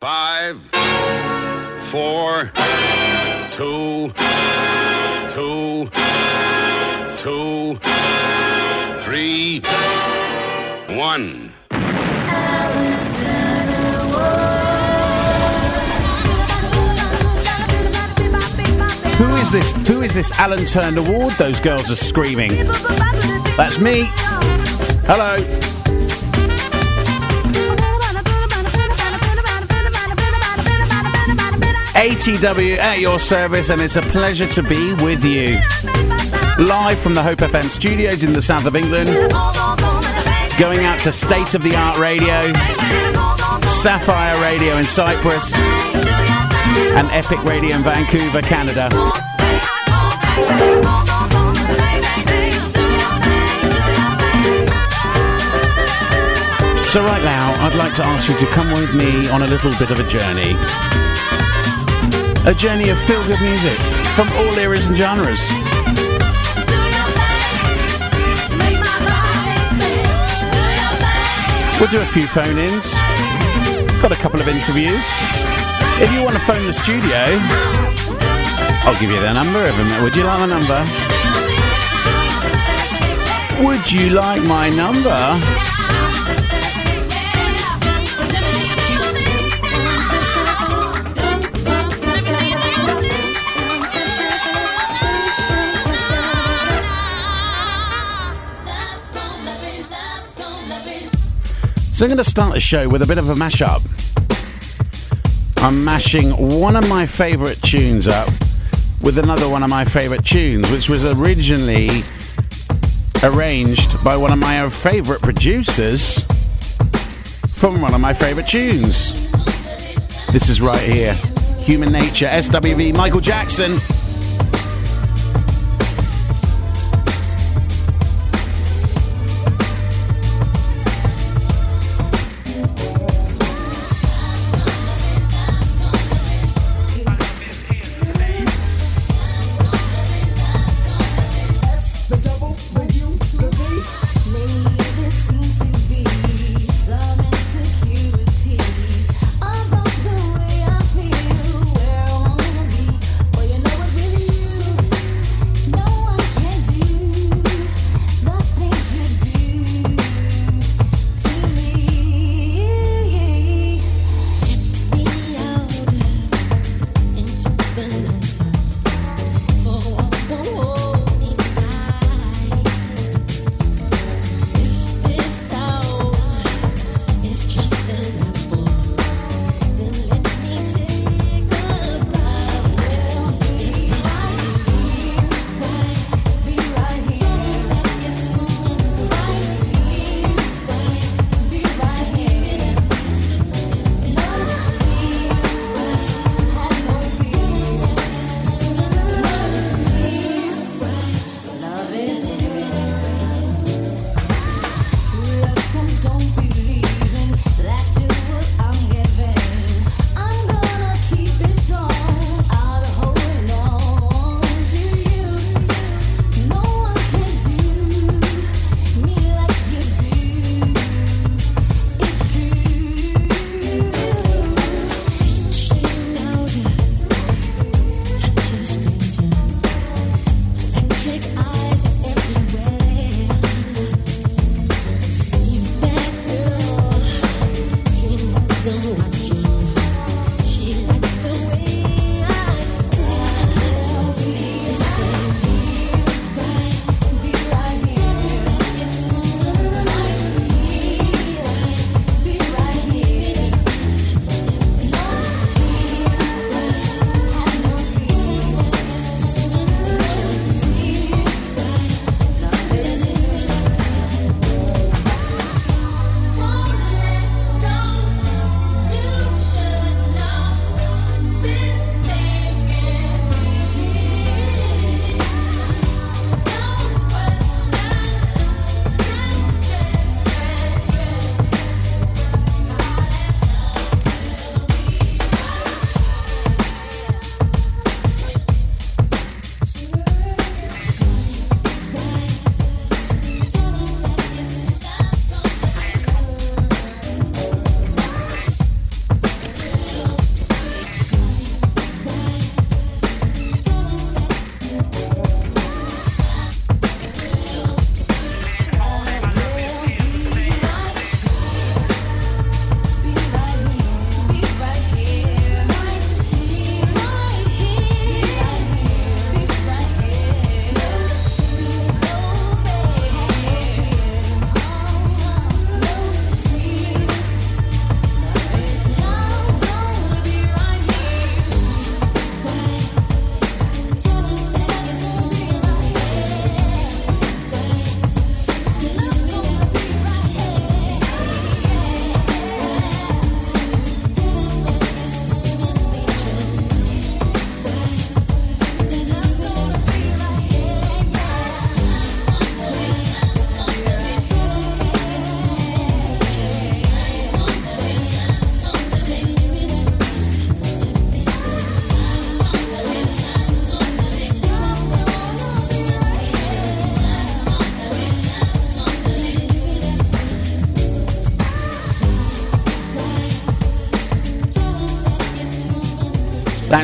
Five, four, two, two, two, three, one. Who is this? Who is this Alan Turner Ward? Those girls are screaming. That's me. Hello. ATW at your service, and it's a pleasure to be with you. Live from the Hope FM studios in the south of England, going out to state of the art radio, Sapphire Radio in Cyprus, and Epic Radio in Vancouver, Canada. So, right now, I'd like to ask you to come with me on a little bit of a journey. A journey of feel good music from all eras and genres. We'll do a few phone ins, got a couple of interviews. If you want to phone the studio, I'll give you the number. Of them. Would you like my number? Would you like my number? So I'm going to start the show with a bit of a mashup. I'm mashing one of my favourite tunes up with another one of my favourite tunes, which was originally arranged by one of my favourite producers from one of my favourite tunes. This is right here Human Nature, SWV, Michael Jackson.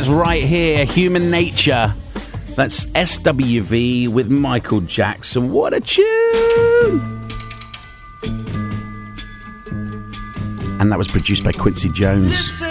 That's right here, Human Nature. That's SWV with Michael Jackson. What a tune! And that was produced by Quincy Jones.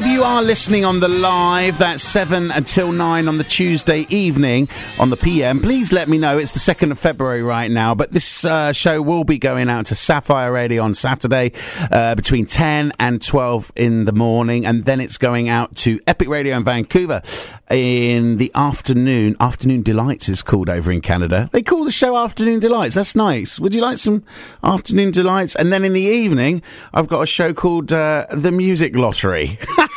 If you are listening on the live, that's 7 until 9 on the Tuesday evening on the PM, please let me know. It's the 2nd of February right now, but this uh, show will be going out to Sapphire Radio on Saturday uh, between 10 and 12 in the morning, and then it's going out to Epic Radio in Vancouver in the afternoon. Afternoon Delights is called over in Canada. They call the show Afternoon Delights. That's nice. Would you like some Afternoon Delights? And then in the evening, I've got a show called uh, The Music Lottery.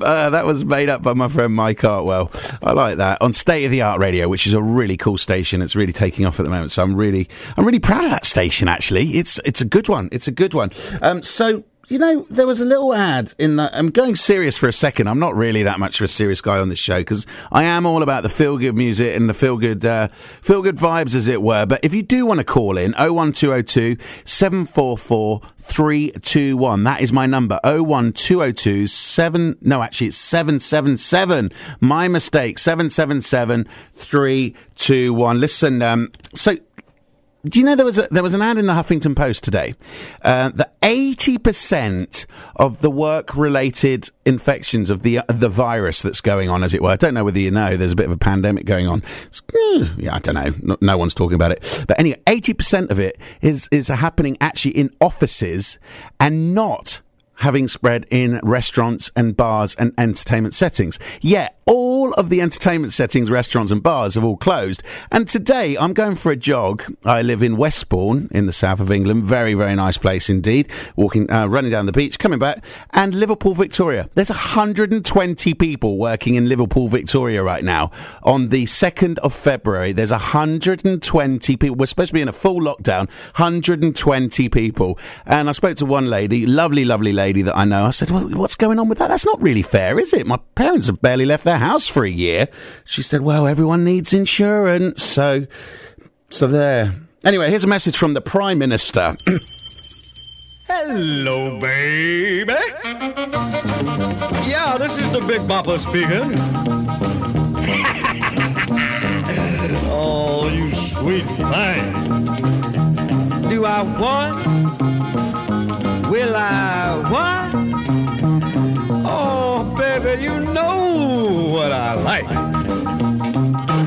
Uh, that was made up by my friend Mike Artwell. I like that on State of the Art Radio, which is a really cool station. It's really taking off at the moment, so I'm really, I'm really proud of that station. Actually, it's it's a good one. It's a good one. Um, so you know, there was a little ad in that. I'm going serious for a second. I'm not really that much of a serious guy on this show because I am all about the feel good music and the feel good, uh, feel good vibes, as it were. But if you do want to call in, 01202 744 321. That is my number. 01202 7. No, actually, it's 777. My mistake. 777 321. Listen, um, so do you know there was a, there was an ad in the Huffington Post today uh, that eighty percent of the work related infections of the uh, the virus that's going on, as it were. I don't know whether you know. There's a bit of a pandemic going on. It's, eh, yeah, I don't know. No, no one's talking about it. But anyway, eighty percent of it is is happening actually in offices and not having spread in restaurants and bars and entertainment settings. Yet all of the entertainment settings, restaurants and bars have all closed. And today I'm going for a jog. I live in Westbourne in the south of England. Very, very nice place indeed. Walking, uh, running down the beach, coming back. And Liverpool, Victoria. There's 120 people working in Liverpool, Victoria right now. On the 2nd of February, there's 120 people. We're supposed to be in a full lockdown. 120 people. And I spoke to one lady, lovely, lovely lady that I know. I said, well, what's going on with that? That's not really fair, is it? My parents have barely left their house for a year. She said, well, everyone needs insurance. So, so there. Anyway, here's a message from the Prime Minister. Hello, baby. Yeah, this is the Big Bopper speaking. oh, you sweet thing. Do I want? Will I what? Oh, baby, you know what I like.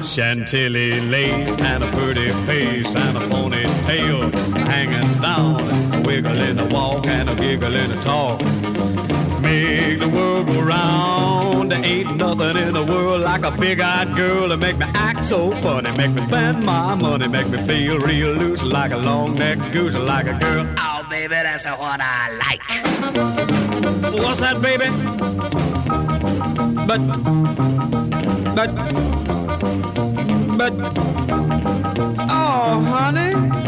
Chantilly lace and a pretty face and a ponytail hanging down, a wiggle in the walk and a giggle in the talk. Make the world go round. There ain't nothing in the world like a big-eyed girl to make me act so funny, make me spend my money, make me feel real loose like a long-necked goose, like a girl. Oh, baby, that's what I like. What's that, baby? But, but, but, oh, honey.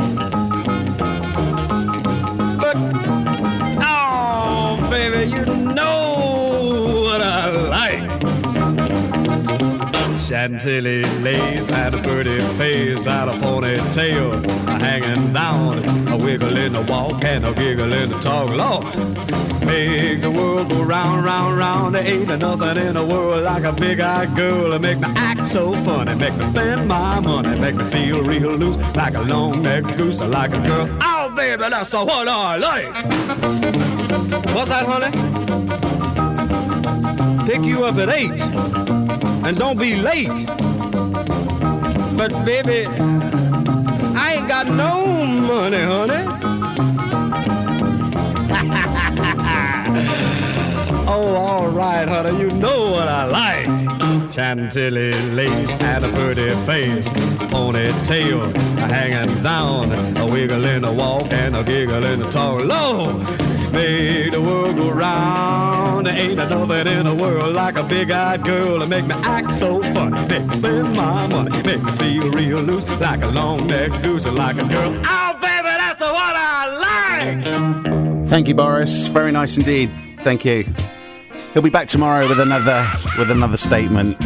Chantilly lace and a pretty face and a ponytail hanging down, a wiggle in the walk and a giggle in the talk. Lord, make the world go round, round, round. There ain't nothing in the world like a big-eyed girl to make me act so funny, make me spend my money, make me feel real loose like a long-necked goose, like a girl. Oh, baby, that's what I like. What's that, honey? Pick you up at eight and don't be late. But baby, I ain't got no money, honey. oh, all right, honey, you know what I like. Chantilly lace and a pretty face, ponytail hanging down, a wiggle in the walk and a giggle in the talk. Lord, make the world go round. There ain't nothing in the world like a big-eyed girl to make me act so funny, make me spend my money, make me feel real loose like a long-necked goose, and like a girl. Oh, baby, that's what I like. Thank you, Boris. Very nice indeed. Thank you. He'll be back tomorrow with another with another statement.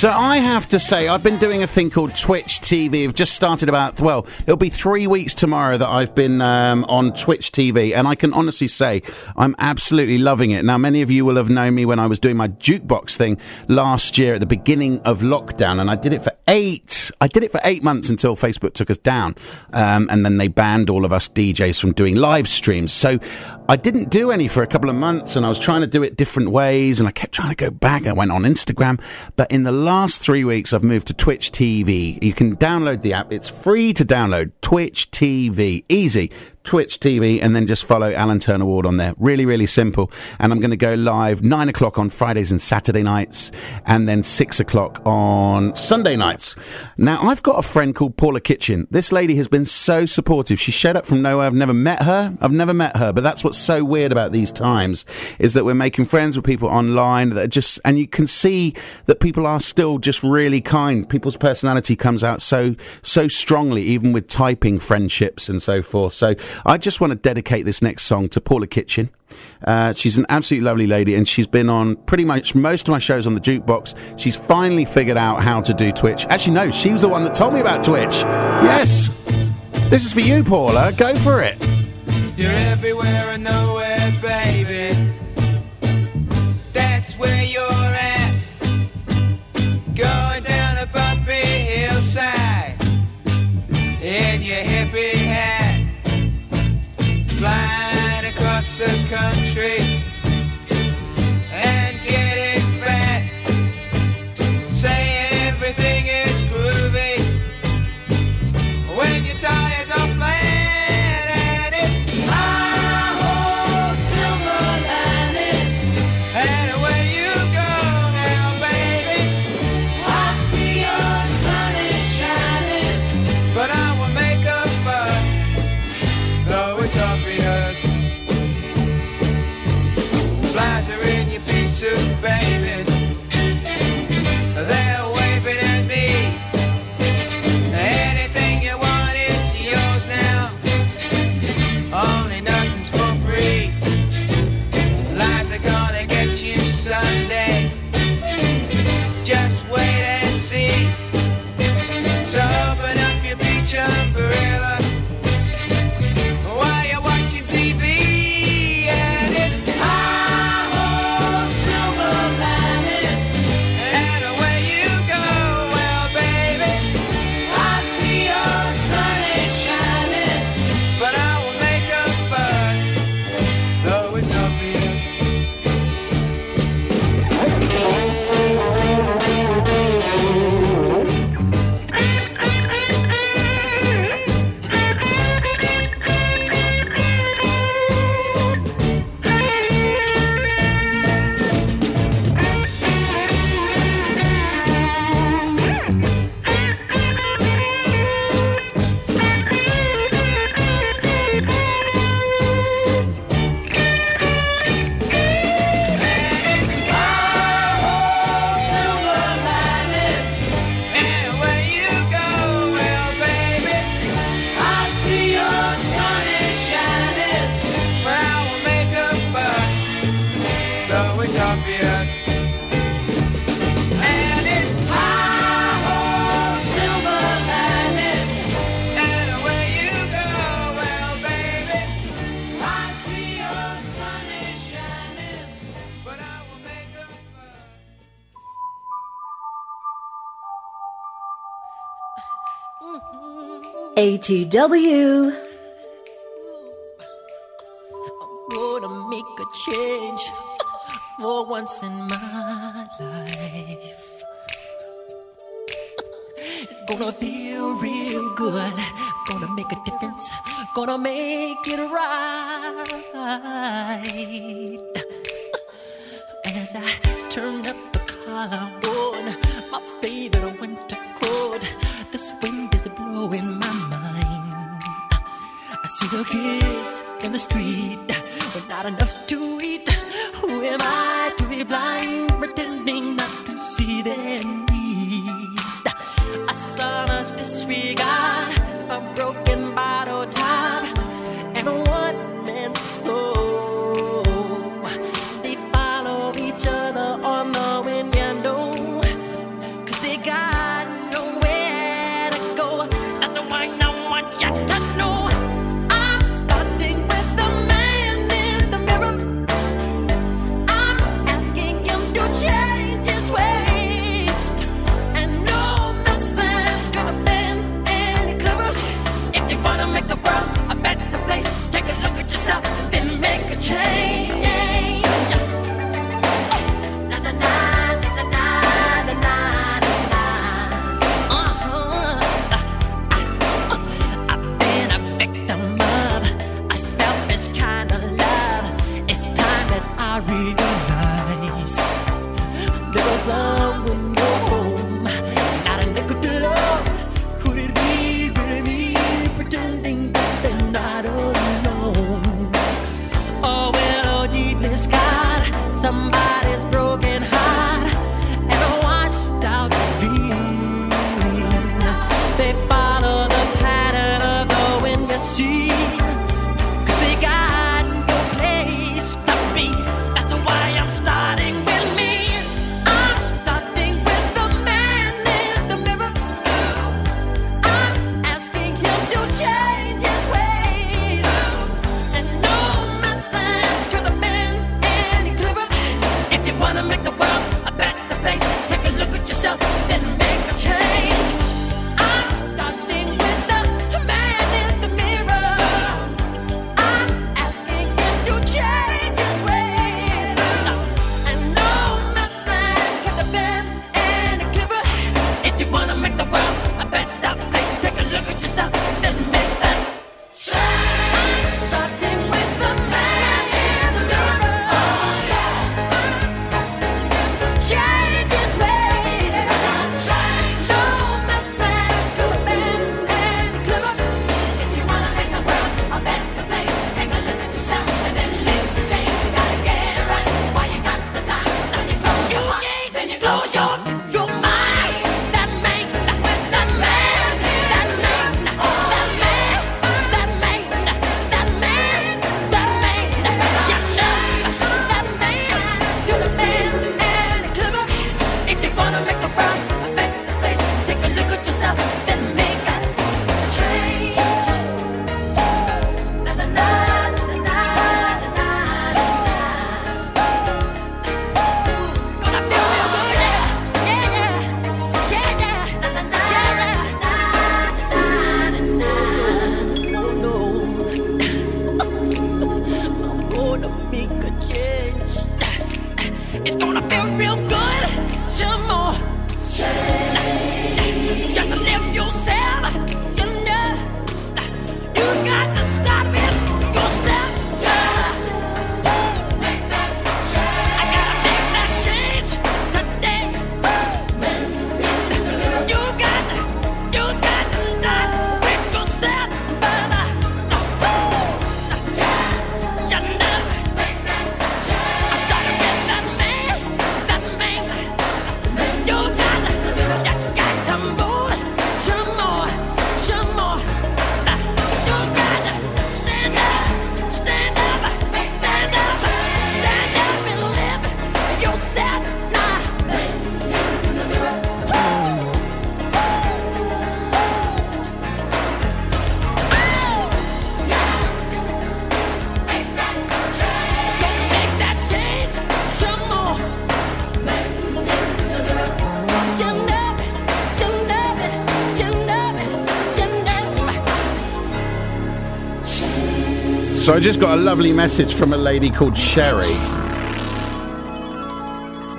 So I have to say, I've been doing a thing called Twitch TV. I've just started about well, it'll be three weeks tomorrow that I've been um, on Twitch TV, and I can honestly say I'm absolutely loving it. Now, many of you will have known me when I was doing my jukebox thing last year at the beginning of lockdown, and I did it for eight. I did it for eight months until Facebook took us down, um, and then they banned all of us DJs from doing live streams. So I didn't do any for a couple of months and I was trying to do it different ways and I kept trying to go back. I went on Instagram. But in the last three weeks, I've moved to Twitch TV. You can download the app. It's free to download. Twitch TV. Easy. Twitch TV and then just follow Alan Turner Ward on there. Really, really simple. And I'm going to go live nine o'clock on Fridays and Saturday nights and then six o'clock on Sunday nights. Now, I've got a friend called Paula Kitchen. This lady has been so supportive. She showed up from nowhere. I've never met her. I've never met her, but that's what's so weird about these times is that we're making friends with people online that just, and you can see that people are still just really kind. People's personality comes out so, so strongly, even with typing friendships and so forth. So I just want to dedicate this next song to Paula Kitchen. Uh, she's an absolutely lovely lady, and she's been on pretty much most of my shows on the jukebox. She's finally figured out how to do Twitch. Actually, no, she was the one that told me about Twitch. Yes, this is for you, Paula. Go for it. You're everywhere and nowhere, ATW. I'm gonna make a change for once in my life. It's gonna feel real good. Gonna make a difference. Gonna make it right. And as I turn up the collar on my favorite winter coat, this wind is blowing see the kids in the street but not enough to eat. Who am I to be blind, So I just got a lovely message from a lady called Sherry.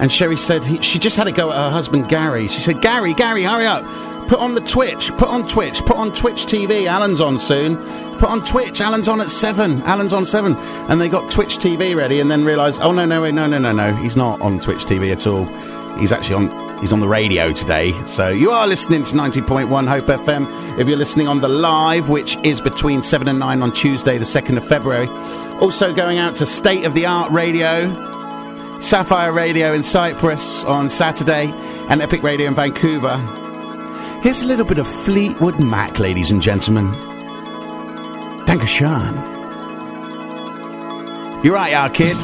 And Sherry said he, she just had to go at her husband Gary. She said, Gary, Gary, hurry up. Put on the Twitch. Put on Twitch. Put on Twitch TV. Alan's on soon. Put on Twitch. Alan's on at 7. Alan's on 7. And they got Twitch TV ready and then realised, oh, no, no, no, no, no, no. He's not on Twitch TV at all. He's actually on... He's on the radio today. So you are listening to 90.1 Hope FM. If you're listening on the live, which is between 7 and 9 on Tuesday, the 2nd of February. Also going out to State of the Art Radio, Sapphire Radio in Cyprus on Saturday, and Epic Radio in Vancouver. Here's a little bit of Fleetwood Mac, ladies and gentlemen. Dankeschön. You're right, our kid.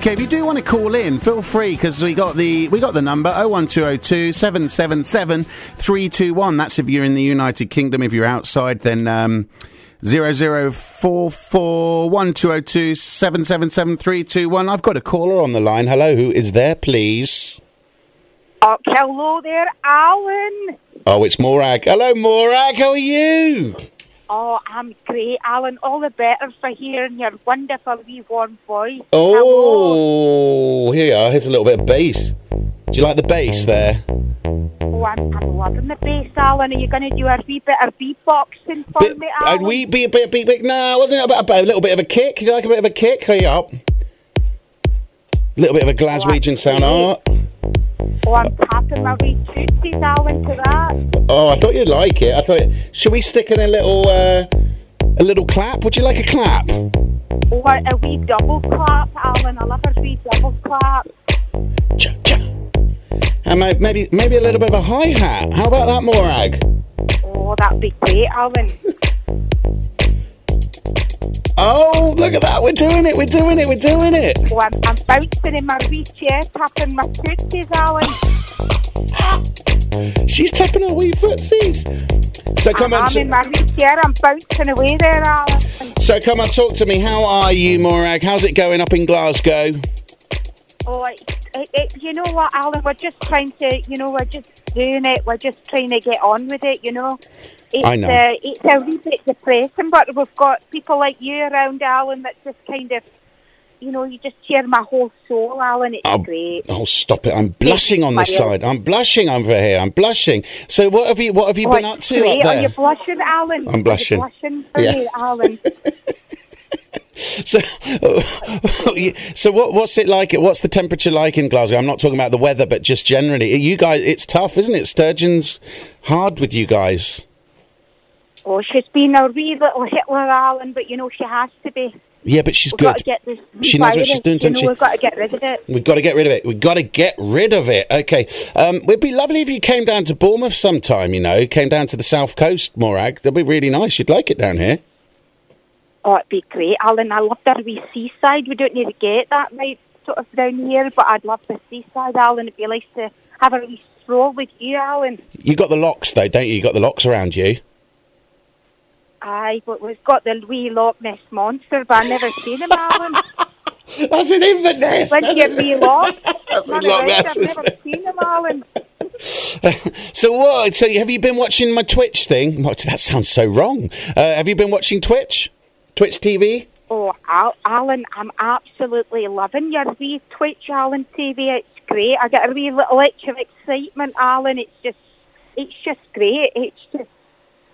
Okay, if you do want to call in, feel free because we got the we got the number 01202 777 321. That's if you're in the United Kingdom. If you're outside, then um, 00441202 777 321. I've got a caller on the line. Hello, who is there, please? Oh, hello there, Alan. Oh, it's Morag. Hello, Morag. How are you? Oh, I'm great, Alan. All the better for hearing your wonderful wee warm voice. Oh, here you are. Here's a little bit of bass. Do you like the bass there? Oh, I'm, I'm loving the bass, Alan. Are you going to do a wee bit of beatboxing for Bit, me, Alan? we be a bit, bit, bit. No, wasn't it about, a little bit of a kick? Do you like a bit of a kick? Hurry up. A little bit of a Glaswegian sound art. Oh, I'm tapping my wee tootsies, Alan, to that. Oh, I thought you'd like it. I thought. Should we stick in a little, uh, a little clap? Would you like a clap? Or a wee double clap, Alan. I love a wee double clap. Cha, cha. And may- maybe maybe a little bit of a hi hat. How about that, Morag? Oh, that'd be great, Alan. Oh, look at that! We're doing it! We're doing it! We're doing it! Oh, I'm, I'm bouncing in my wee chair, tapping my tootsies, Alan. She's tapping her wee footsies. So come I'm on, in my wee chair, I'm bouncing away there, Alan. so come on, talk to me. How are you, Morag? How's it going up in Glasgow? Oh, it, it, it, you know what, Alan? We're just trying to, you know, we're just doing it. We're just trying to get on with it, you know. It's, I know. Uh, it's a wee bit depressing, but we've got people like you around, Alan, that just kind of, you know, you just cheer my whole soul, Alan. It's Oh, great. oh, stop it! I'm blushing on this side. I'm blushing over here. I'm blushing. So what have you what have you Oh, been up to great. up Are you there? blushing, Alan? I'm blushing. Blushing for Yeah. me, Alan? So, so what, what's it like? What's the temperature like in Glasgow? I'm not talking about the weather, but just generally. You guys, it's tough, isn't it? Sturgeon's hard with you guys. Oh, she's been a wee little Hitler, Alan, but, you know, she has to be. Yeah, but she's We've good. got to get this She knows what she's doing, doesn't know, she? we've got to get rid of it. We've got to get rid of it. We've got to get rid of it. Okay. Um, it'd be lovely if you came down to Bournemouth sometime, you know, came down to the south coast, Morag. That'd be really nice. You'd like it down here. Oh, it'd be great, Alan. I love the wee seaside. We don't need to get that right sort of down here, but I'd love the seaside, Alan. It'd be nice to have a wee stroll with you, Alan. You got the locks, though, don't you? You got the locks around you. Aye, but we've got the wee Loch Ness monster, but I've never seen him, Alan. That's an Inverness. When you wee Loch, That's a Loch of Ness, I've never seen him, Alan. So what? So have you been watching my Twitch thing? That sounds so wrong. Uh, have you been watching Twitch? Twitch TV? Oh, Al- Alan, I'm absolutely loving your wee Twitch, Alan TV. It's great. I get a wee little itch of excitement, Alan. It's just, it's just great. It's just,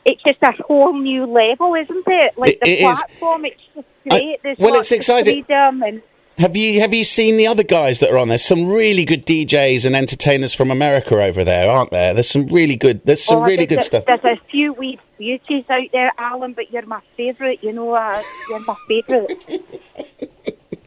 it's just a whole new level, isn't it? Like It- the it is. platform, it's just great. There's well, it's exciting. Of freedom and Have you have you seen the other guys that are on there? Some really good DJs and entertainers from America over there, aren't there? There's some really good. There's some oh, really there's good a, stuff. There's a few wee beauties out there, Alan, but you're my favourite. You know, uh, you're my favourite.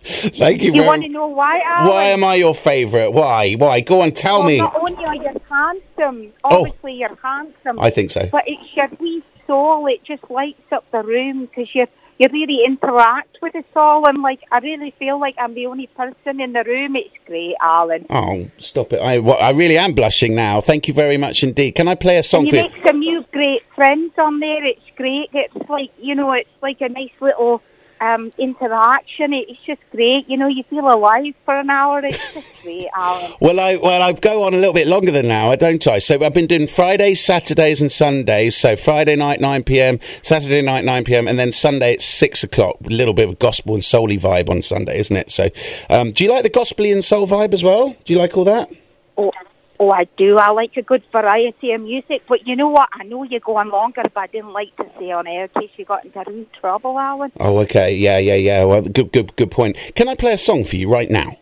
Thank you. You want to know why, Alan? Why am I your favourite? Why? Why? Go on, tell Well, me. Not only are you handsome, Oh. obviously you're handsome. I think so. But it's your wee soul. It just lights up the room because you you really interact with us all, and like I really feel like I'm the only person in the room. It's great, Alan. Oh, stop it! I well, I really am blushing now. Thank you very much indeed. Can I play a song And you? make some new great friends on there. It's great. It's like you know, it's like a nice little um, interaction. It's just great. You know, you feel alive for an hour. It's just great, Alan. Well, I well I go on a little bit longer than an hour, don't I? So I've been doing Fridays, Saturdays, and Sundays. So Friday night nine pm, Saturday night nine pm, and then Sunday at six o'clock. A little bit of gospel and soul vibe on Sunday, isn't it? So, um, do you like the gospel and soul vibe as well? Do you like all that? Oh, oh, I do. I like a good variety of music. But you know what? I know you're going longer, but I didn't like to say on air in case you got into real trouble, Alan. Oh, okay, yeah, yeah, yeah. Well, good, good, good point. Can I play a song for you right now?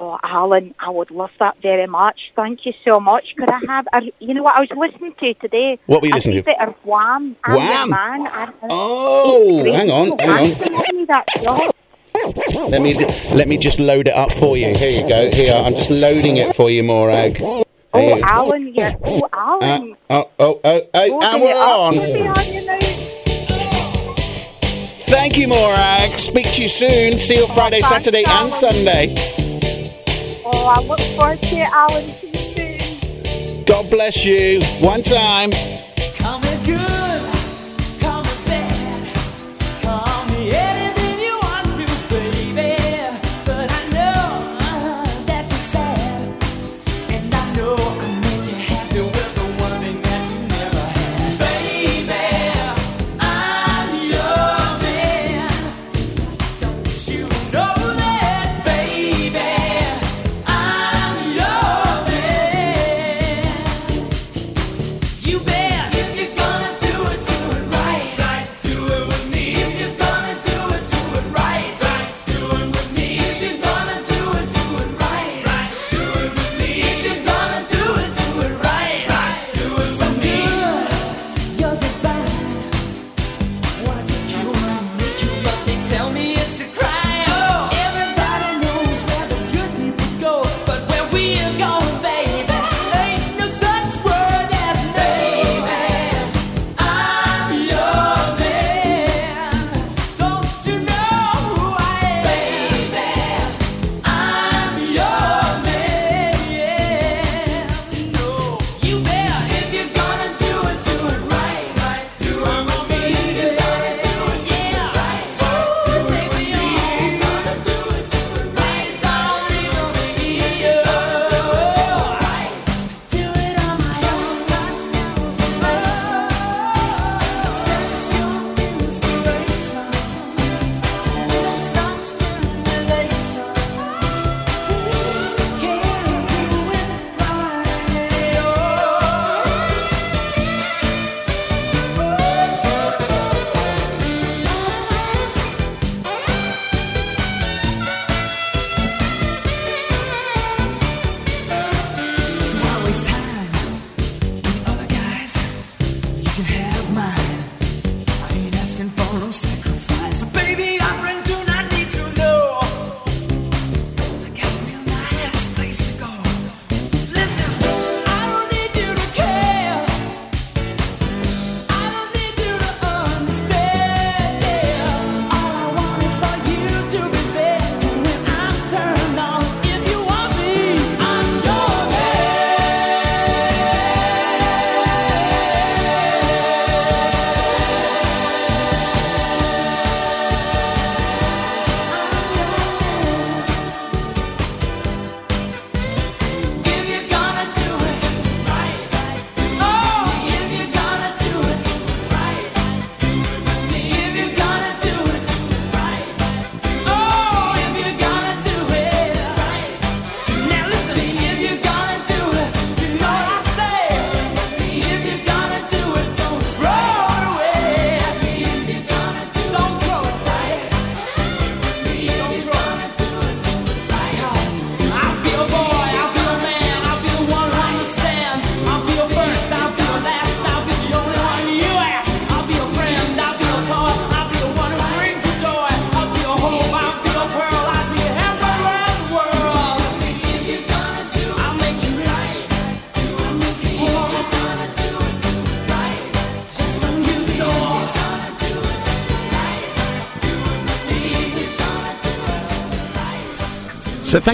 Oh, Alan, I would love that very much. Thank you so much. Could I have a, you know what I was listening to today? What were you listening to? bit of Wham. I'm Wham? man. I- Oh, hang on, hang on. handsome, isn't he, that song? Let me let me just load it up for you. Here you go. Here, I'm just loading it for you, Morag. There Oh, you. Alan, you're, oh, Uh, Alan. oh, oh, oh, oh, and we're on. for me, are you now? Thank you, Morag. Speak to you soon. See you Friday, thanks, Saturday, and Sunday. Oh, I look forward to it, Alan. See you soon. God bless you. One time.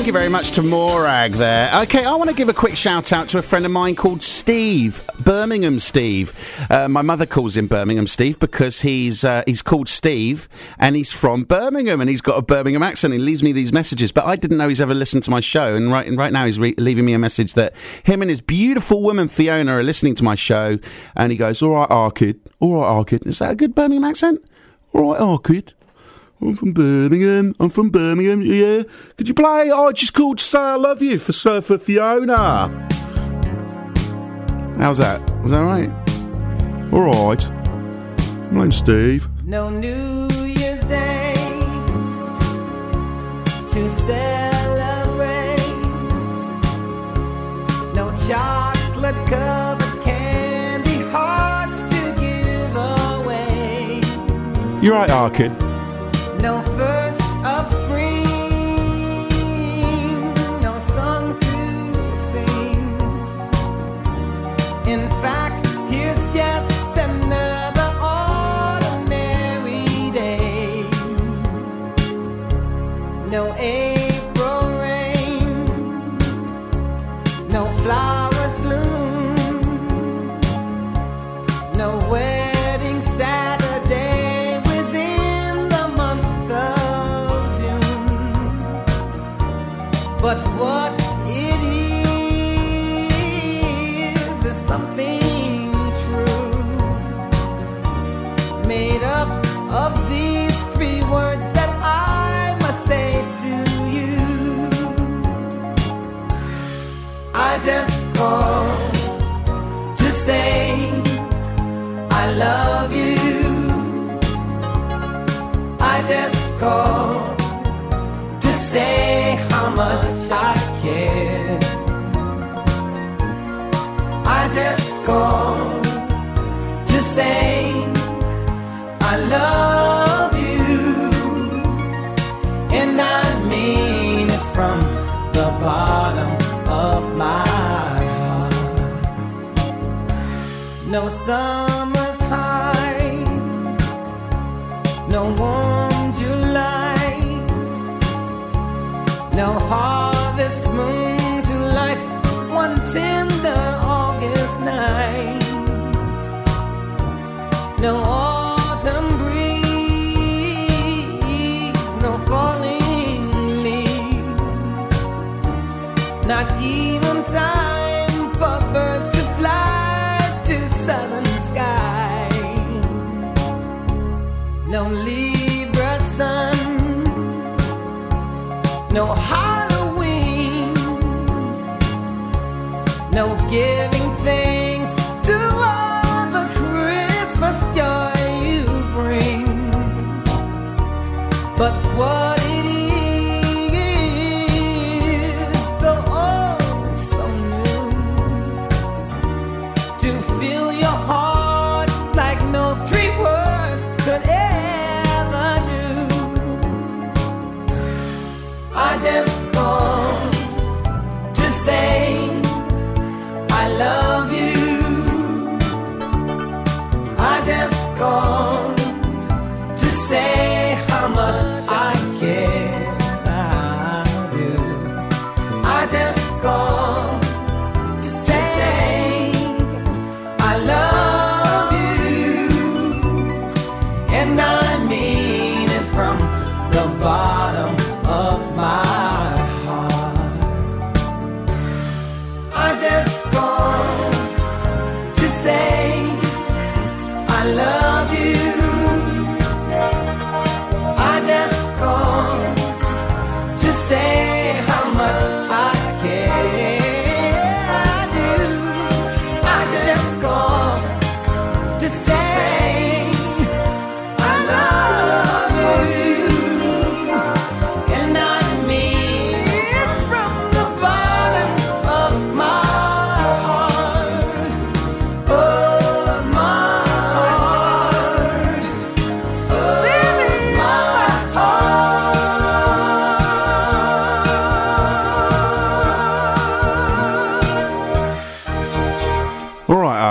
You very much to Morag there. Okay, I want to give a quick shout out to a friend of mine called Steve, Birmingham Steve. Uh, my mother calls him Birmingham Steve because he's uh, he's called Steve and he's from Birmingham and he's got a Birmingham accent. He leaves me these messages, but I didn't know he's ever listened to my show. And right and right now he's re- leaving me a message that him and his beautiful woman Fiona are listening to my show, and he goes, "All right, Arkid, all right, Arkid." Is that a good Birmingham accent? All right, Arkid. I'm from Birmingham. I'm from Birmingham. Yeah. Could you play? I just called to say I love you for for Fiona. How's that? Was that right? All right. My name's Steve. No New Year's Day to celebrate. No chocolate covered candy hearts to give away. You're right, Arkid. No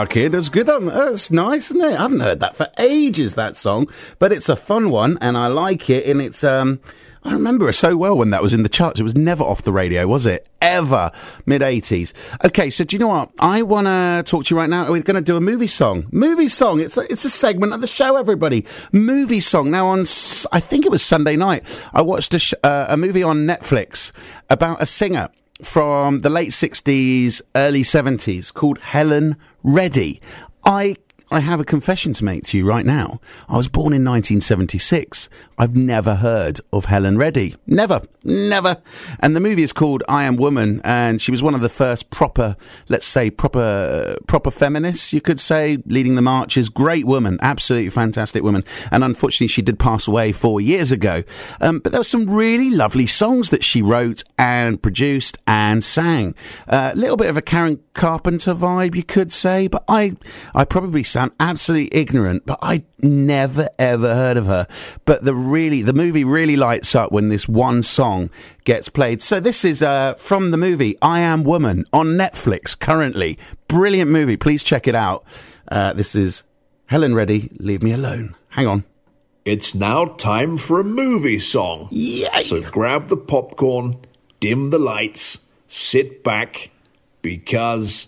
Kid. It's good. On, it's nice, isn't it? I haven't heard that for ages. That song, but it's a fun one, and I like it. And it's um, I remember it so well when that was in the charts. It was never off the radio, was it? Ever. Mid 80s. Okay, so do you know what? I want to talk to you right now. We're going to do a movie song. Movie song. It's a, it's a segment of the show, everybody. Movie song. Now, on, I think it was Sunday night, I watched a, sh- uh, a movie on Netflix about a singer from the late 60s, early 70s called Helen Reddy. I I have a confession to make to you right now. I was born in 1976. I've never heard of Helen Reddy. Never. Never. And the movie is called I Am Woman, and she was one of the first proper, let's say, proper, proper feminists, you could say, leading the marches. Great woman. Absolutely fantastic woman. And unfortunately, she did pass away four years ago. Um, but there were some really lovely songs that she wrote and produced and sang. A little bit of a Karen Carpenter vibe, you could say, but I, I probably sound absolutely ignorant, but I never ever heard of her. But the really, the movie really lights up when this one song gets played. So this is uh, from the movie I Am Woman on Netflix currently. Brilliant movie. Please check it out. Uh, this is Helen Reddy. Leave me alone. Hang on. It's now time for a movie song. Yay! So grab the popcorn, dim the lights, sit back, because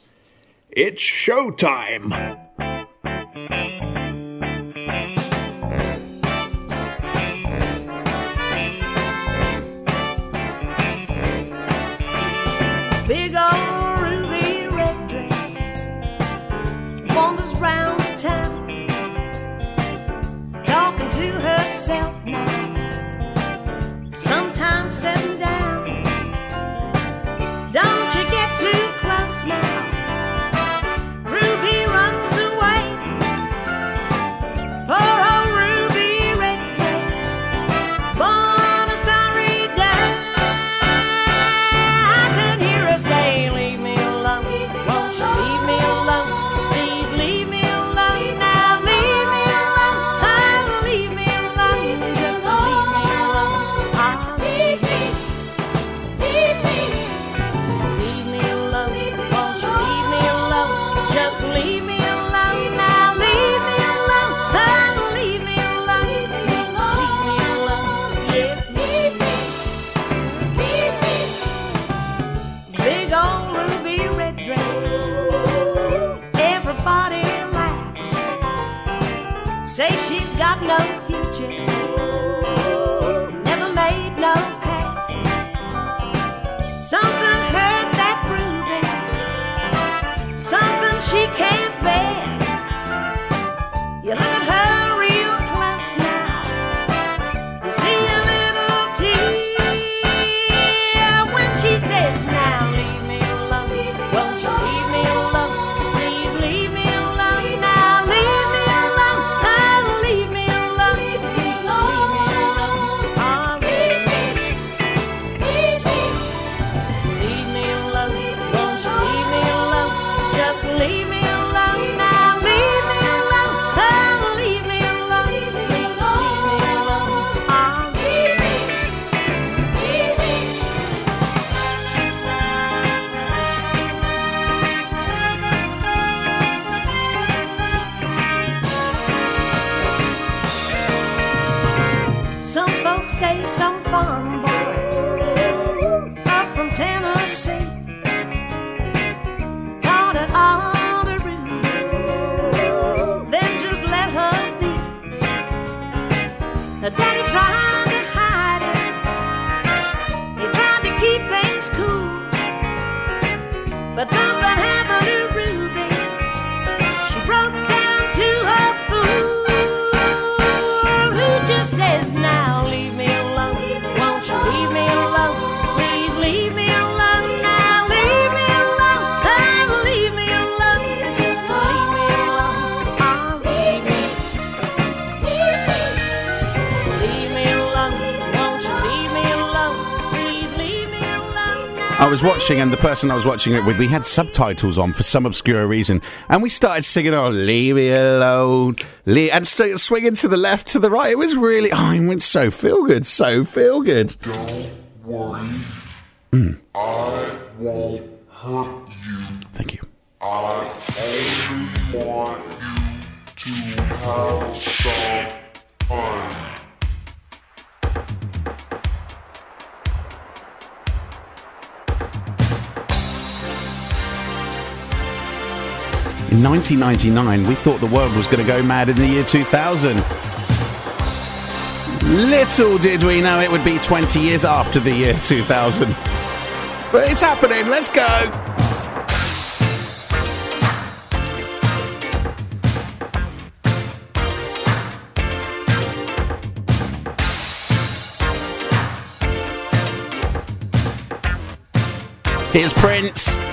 it's showtime. Was watching, and the person I was watching it with, we had subtitles on for some obscure reason, and we started singing, "Oh, leave me alone," Le-, and st- swinging to the left, to the right. It was really, oh, it went so feel good, so feel good. 1999, we thought the world was going to go mad in the year 2000. Little did we know it would be 20 years after the year 2000. But it's happening, let's go! Here's Prince.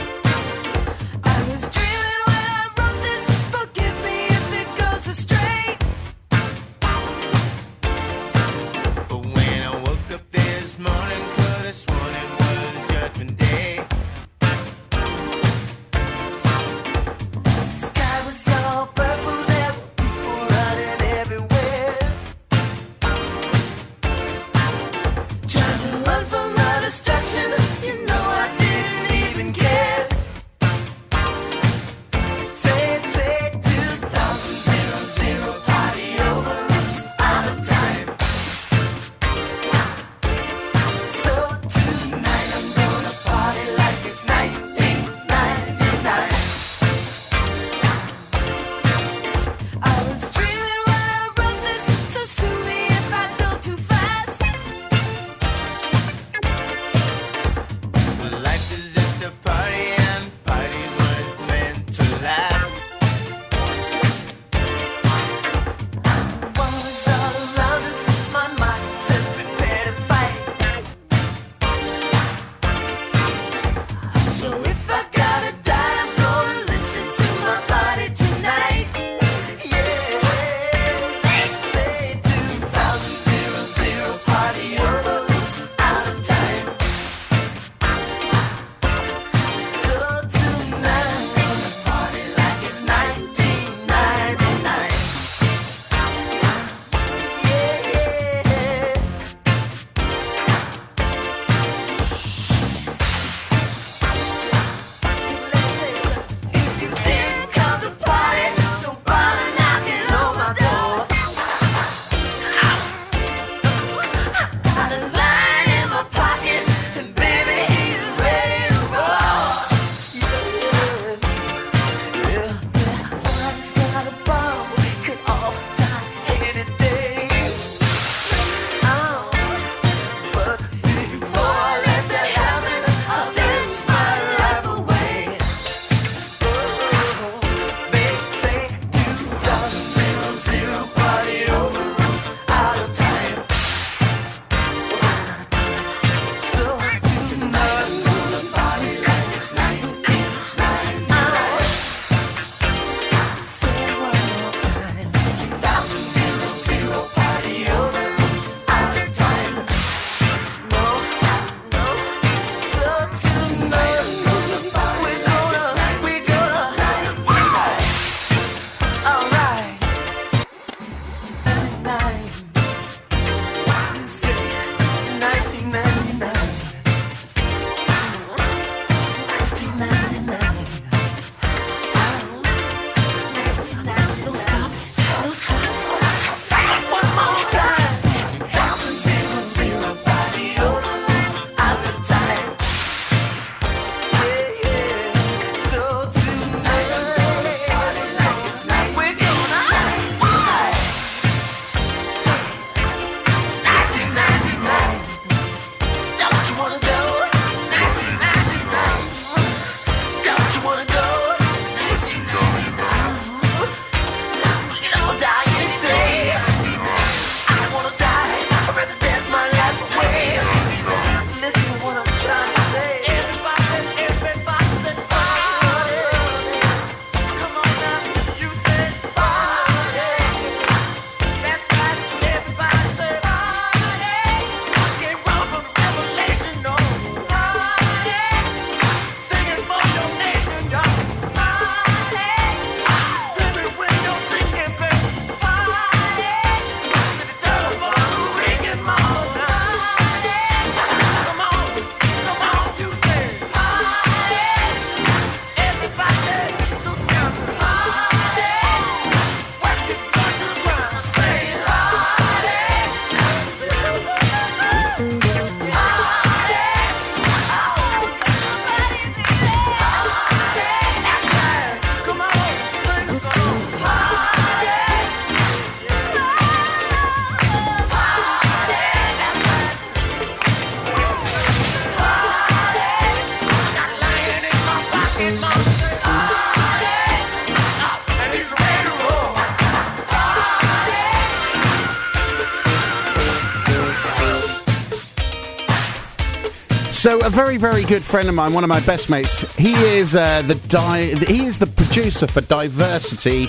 So a very, very good friend of mine, one of my best mates. He is uh, the di- he is the producer for Diversity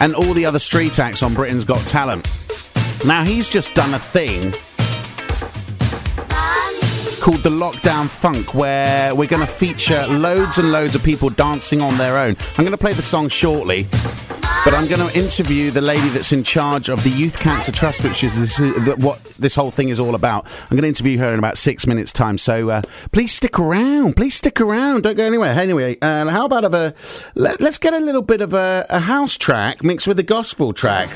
and all the other street acts on Britain's Got Talent. Now he's just done a thing called the Lockdown Funk, where we're going to feature loads and loads of people dancing on their own. I'm going to play the song shortly, but I'm going to interview the lady that's in charge of the Youth Cancer Trust, which is this, uh, what this whole thing is all about. I'm going to interview her in about six minutes' time, so uh, please stick around. Please stick around. Don't go anywhere. Anyway, uh, how about a let, us get a little bit of a, a house track mixed with a gospel track.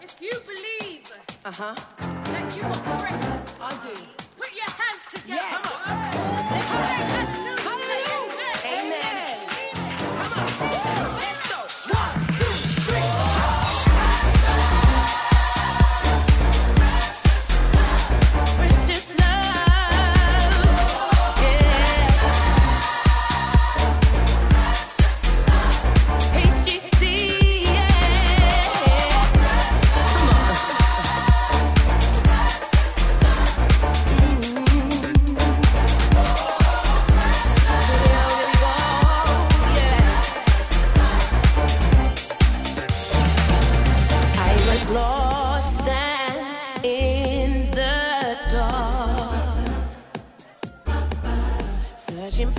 If you believe uh-huh. that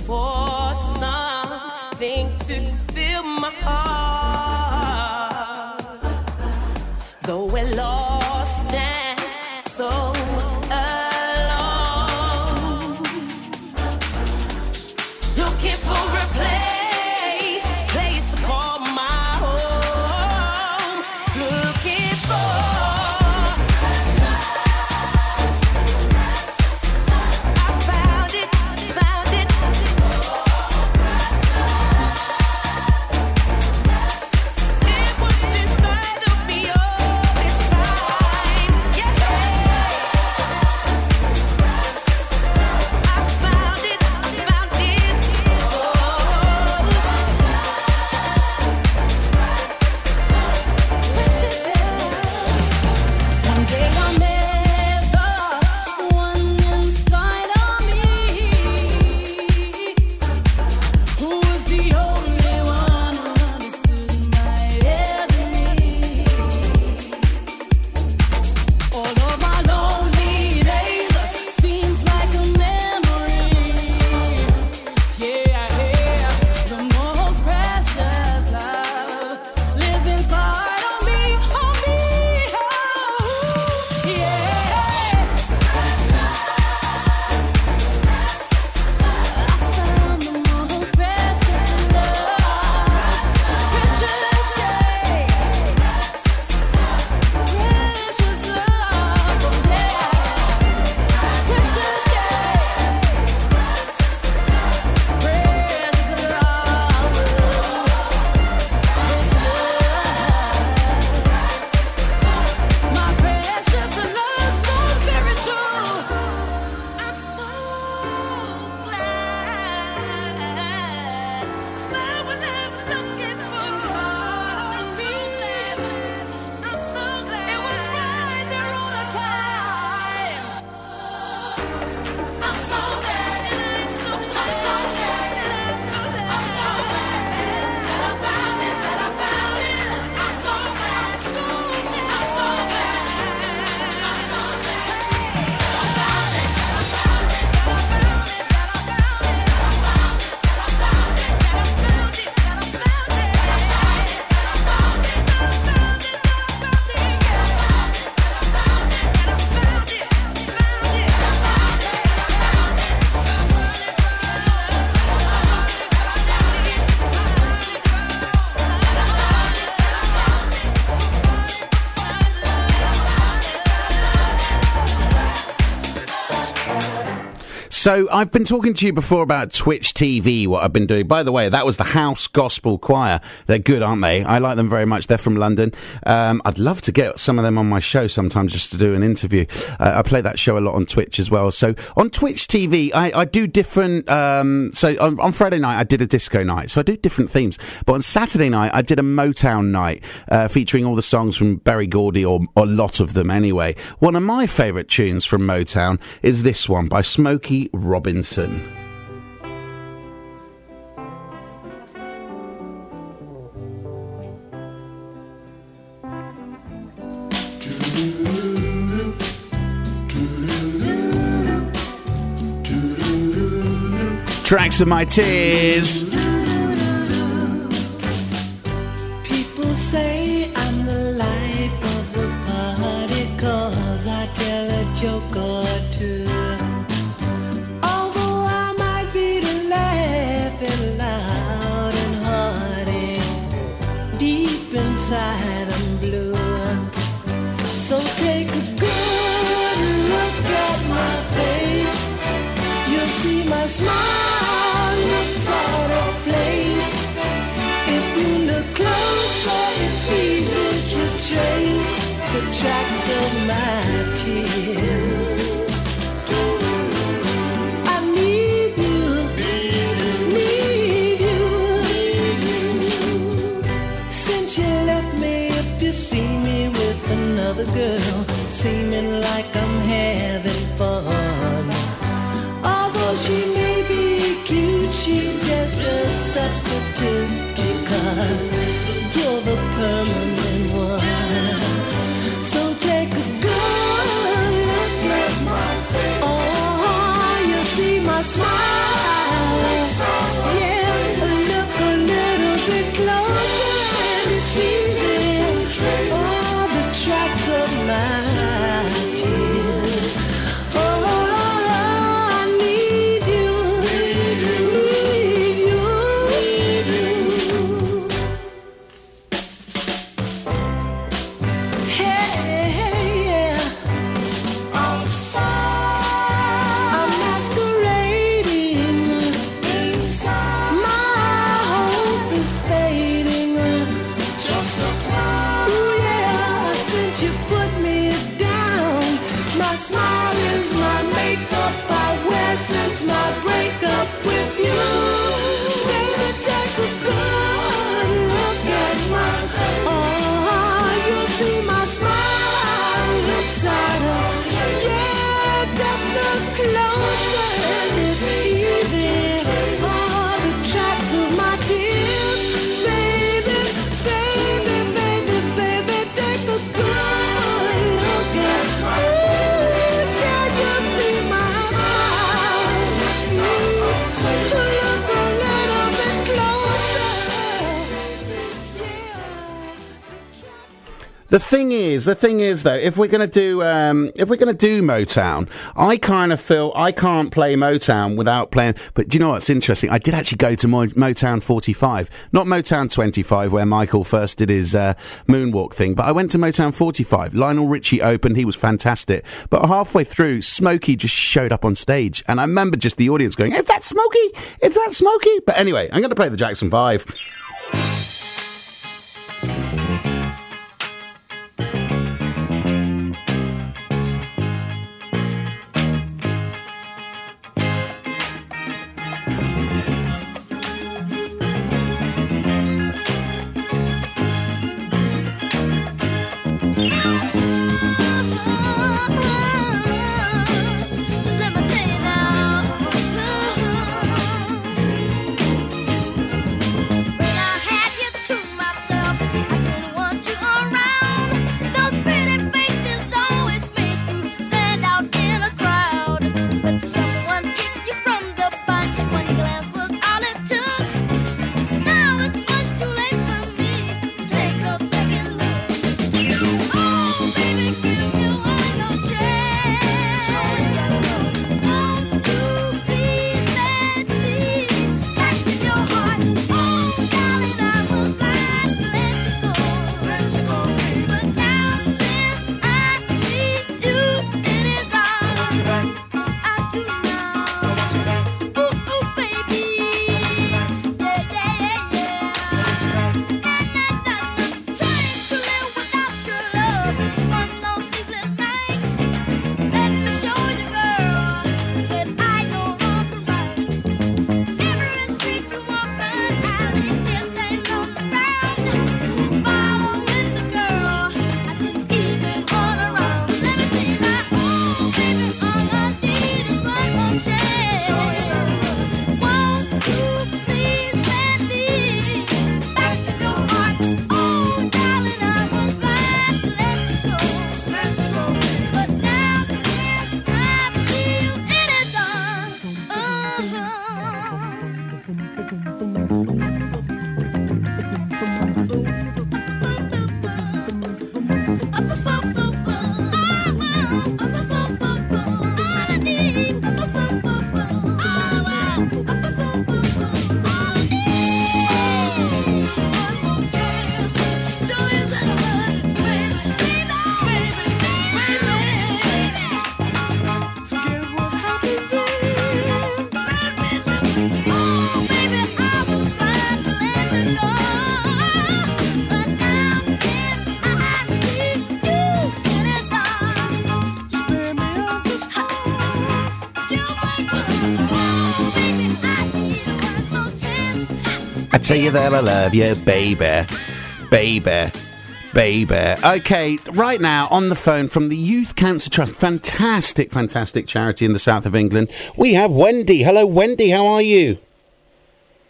for So I've been talking to you before about Twitch TV, what I've been doing. By the way, that was the House Gospel Choir. They're good, aren't they? I like them very much. They're from London. Um, I'd love to get some of them on my show sometimes just to do an interview. Uh, I play that show a lot on Twitch as well. So on Twitch TV, I, I do different. Um, so on, on Friday night, I did a disco night. So I do different themes. But on Saturday night, I did a Motown night uh, featuring all the songs from Berry Gordy, or, or a lot of them anyway. One of my favourite tunes from Motown is this one by Smokey Robinson. Tracks of my tears. A The thing is, the thing is though, if we're going to do, um, if we're going to do Motown, I kind of feel I can't play Motown without playing. But do you know what's interesting? I did actually go to Mo- Motown 45, not Motown 25, where Michael first did his uh, moonwalk thing. But I went to Motown 45. Lionel Richie opened; he was fantastic. But halfway through, Smokey just showed up on stage, and I remember just the audience going, "Is that Smokey? Is that Smokey?" But anyway, I'm going to play the Jackson Five. Tell you that I love you, baby, baby, baby. Okay, right now on the phone from the Youth Cancer Trust, fantastic, fantastic charity in the south of England. We have Wendy. Hello, Wendy. How are you?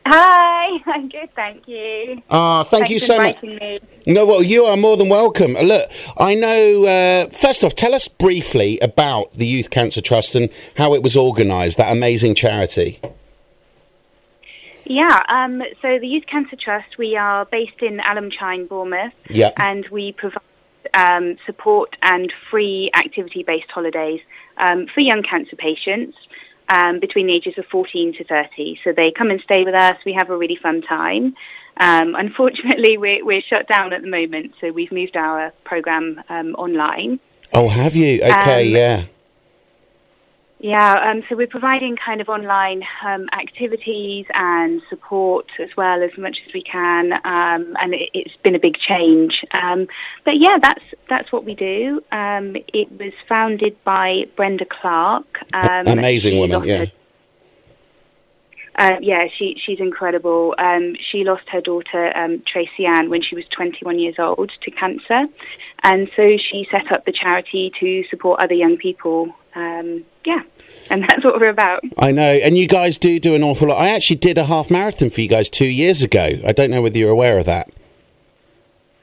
Hi, I'm good, thank you. Ah, thank Thanks you so much. Me. No, well, you are more than welcome. Uh, Look, I know. Uh, first off, tell us briefly about the Youth Cancer Trust and how it was organised. That amazing charity. Yeah, um, so the Youth Cancer Trust, we are based in Alum Chine, Bournemouth, Yeah. and we provide um, support and free activity-based holidays um, for young cancer patients um, between the ages of 14 to 30. So they come and stay with us. We have a really fun time. Um, unfortunately, we're, we're shut down at the moment, so we've moved our program um, online. Oh, have you? Okay, yeah. Yeah, um, so we're providing kind of online um, activities and support as well as much as we can, um, and it, it's been a big change. Um, but yeah, that's that's what we do. Um, it was founded by Brenda Clark. Um, Amazing woman, yeah. uh, yeah, she she's incredible. Um, she lost her daughter um, Tracy Ann when she was 21 years old to cancer, and so she set up the charity to support other young people. Um, yeah, and that's what we're about. I know, and you guys do do an awful lot. I actually did a half marathon for you guys two years ago. I don't know whether you're aware of that.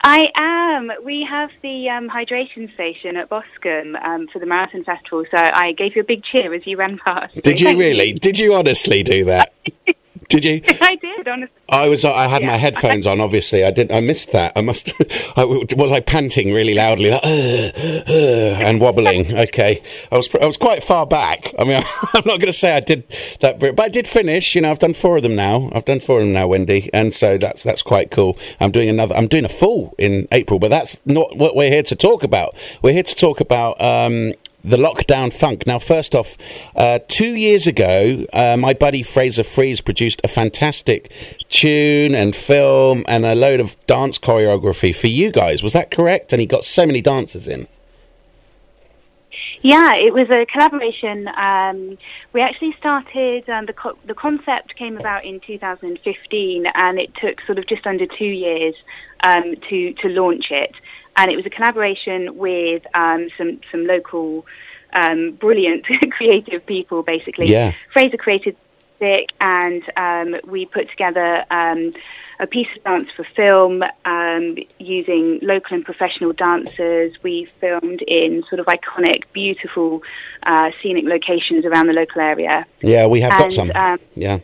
I am. We have the um, hydration station at Boscombe um, for the marathon festival, so I gave you a big cheer as you ran past. Did you really? Did you honestly do that? Did you? I did, honestly. I was. I had my headphones on. Obviously, I did. I missed that. I must. I, was I panting really loudly, like, "Ugh, ugh," and wobbling? Okay, I was. I was quite far back. I mean, I'm not going to say I did that, but I did finish. You know, I've done four of them now. I've done four of them now, Wendy, and so that's that's quite cool. I'm doing another. I'm doing a full in April, but that's not what we're here to talk about. We're here to talk about. Um, the lockdown funk. Now, first off, uh, two years ago, uh, my buddy Fraser Freeze produced a fantastic tune and film and a load of dance choreography for you guys. Was that correct? And he got so many dancers in. Yeah, it was a collaboration. Um, we actually started, um, the, co- the concept came about in 2015 and it took sort of just under two years um, to, to launch it. And it was a collaboration with um, some, some local um, brilliant creative people, basically. Yeah. Fraser created music and um, we put together um, a piece of dance for film um, using local and professional dancers. We filmed in sort of iconic, beautiful, uh, scenic locations around the local area. Yeah, we have got some. um, yeah.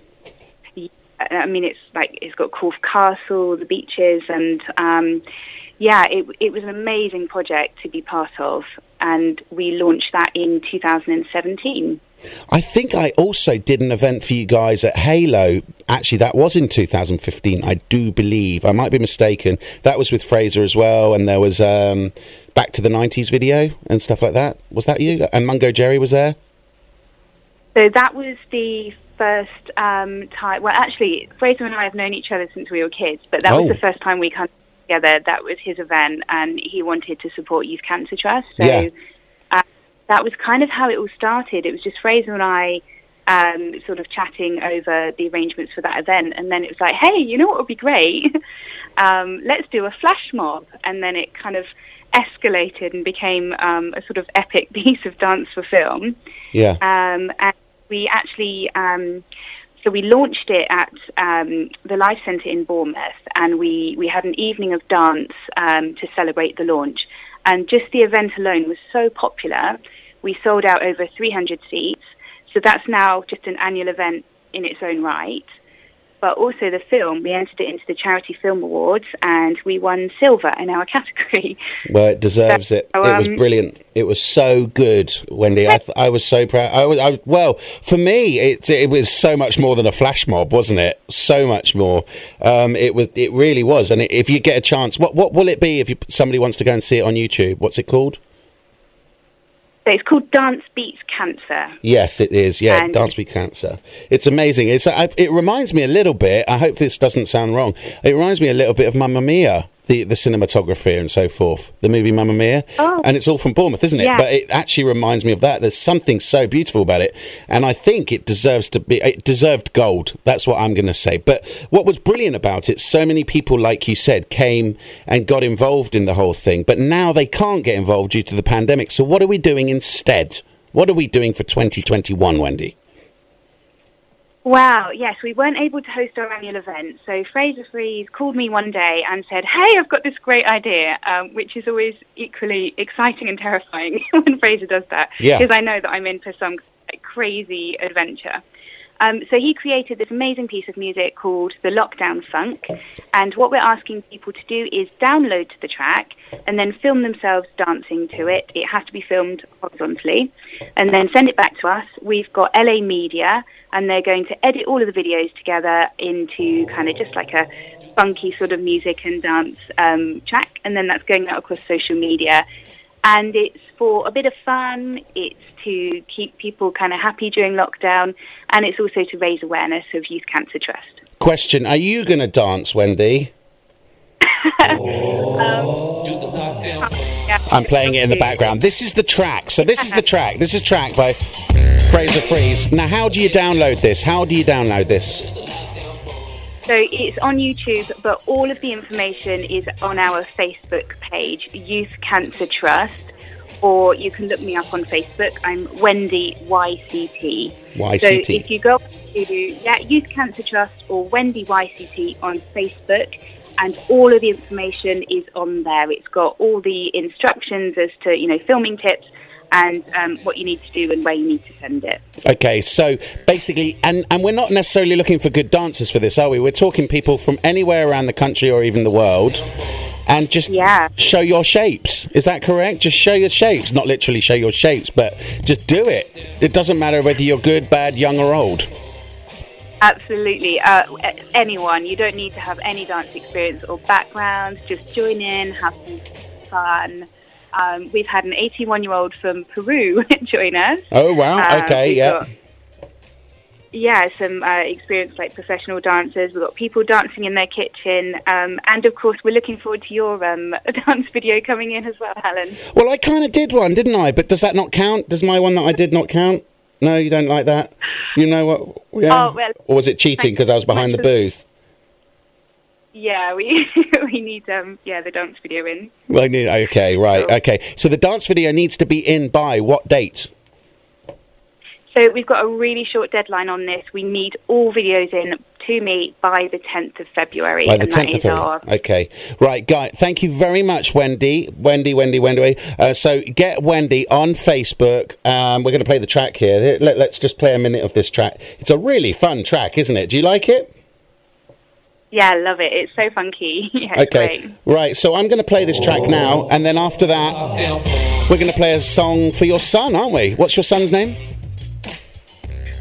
I mean, it's like it's got Corfe Castle, the beaches, and um, yeah, it it was an amazing project to be part of, and we launched that in 2017. I think I also did an event for you guys at Halo. Actually, that was in 2015, I do believe. I might be mistaken. That was with Fraser as well, and there was um, Back to the 90s video and stuff like that. Was that you? And Mungo Jerry was there? So that was the first um, time. Well, actually, Fraser and I have known each other since we were kids, but that Oh. was the first time we come together. That was his event, and he wanted to support Youth Cancer Trust. So Yeah. uh, that was kind of how it all started. It was just Fraser and I. Um, sort of chatting over the arrangements for that event, and then it was like, "Hey, you know what would be great? um, let's do a flash mob." And then it kind of escalated and became um, a sort of epic piece of dance for film. Yeah. Um, and we actually, um, so we launched it at um, the Life Centre in Bournemouth, and we, we had an evening of dance um, to celebrate the launch. And just the event alone was so popular, we sold out over 300 seats. So that's now just an annual event in its own right. But also the film, we entered it into the Charity Film Awards, and we won silver in our category. Well, it deserves it. So, it was um, brilliant. It was so good, Wendy. I, th- I was so proud. I was, I, well, for me, it it was so much more than a flash mob, wasn't it? So much more. Um, it was. It really was. And if you get a chance, what what will it be if you, somebody wants to go and see it on YouTube? What's it called? So it's called Dance Beats Cancer. Yes, it is. Yeah, And- Dance Beats Cancer. It's amazing. It's I, it reminds me a little bit. I hope this doesn't sound wrong. It reminds me a little bit of Mamma Mia, the, the cinematography and so forth. The movie Mamma Mia, Oh. and it's all from Bournemouth, isn't it? Yeah. But it actually reminds me of that. There's something so beautiful about it, and I think it deserves to be. It deserved gold. That's what I'm going to say. But what was brilliant about it, so many people, like you said, came and got involved in the whole thing. But now they can't get involved due to the pandemic. So what are we doing instead? What are we doing for 2021, Wendy? Wow, yes, we weren't able to host our annual event. So Fraser Freeze called me one day and said, Hey, I've got this great idea, um, which is always equally exciting and terrifying when Fraser does that. Yeah. Because I know that I'm in for some like, crazy adventure. Um, so he created this amazing piece of music called the Lockdown Funk. And what we're asking people to do is download the track and then film themselves dancing to it. It has to be filmed horizontally and then send it back to us. We've got LA Media and they're going to edit all of the videos together into kind of just like a funky sort of music and dance um, track. And then that's going out across social media. And it's for a bit of fun. It's to keep people kind of happy during lockdown, and it's also to raise awareness of Youth Cancer Trust. Question: Are you going to dance, Wendy? Oh. I'm playing it in the background. This is the track. So this is the track. This is track by Fraser Freeze. Now, how do you download this? How do you download this? So it's on YouTube, but all of the information is on our Facebook page, Youth Cancer Trust, or you can look me up on Facebook. I'm Wendy YCT. YCT. So if you go to yeah, Youth Cancer Trust or Wendy YCT on Facebook, and all of the information is on there. It's got all the instructions as to you know filming tips and um, what you need to do and where you need to send it. Okay, so basically, and, and we're not necessarily looking for good dancers for this, are we? We're talking people from anywhere around the country or even the world. And just show your shapes. Is that correct? Just show your shapes. Not literally show your shapes, but just do it. It doesn't matter whether you're good, bad, young, or old. Absolutely. Uh, anyone. You don't need to have any dance experience or background. Just join in, have some fun. Um, we've had an 81 year old from Peru join us. Oh, wow. Uh, okay, yeah. got- yeah, some uh, experienced like professional dancers. We've got people dancing in their kitchen, um, and of course, we're looking forward to your um, dance video coming in as well, Helen. Well, I kind of did one, didn't I? But does that not count? Does my one that I did not count? No, you don't like that. You know what? Yeah. Oh, well, or was it cheating because I was behind the booth? Yeah, we we need um yeah the dance video in. Well, okay, right, okay. So the dance video needs to be in by what date? So we've got a really short deadline on this. We need all videos in to me by the 10th of February. By the and that 10th of is our February. Okay. Right, Guy, thank you very much, Wendy. Wendy, Wendy, Wendy. Uh, so get Wendy on Facebook. Um, we're going to play the track here. Let, let's just play a minute of this track. It's a really fun track, isn't it? Do you like it? Yeah, I love it. It's so funky. yeah, okay. great. Right, so I'm going to play this track now, and then after that, we're going to play a song for your son, aren't we? What's your son's name?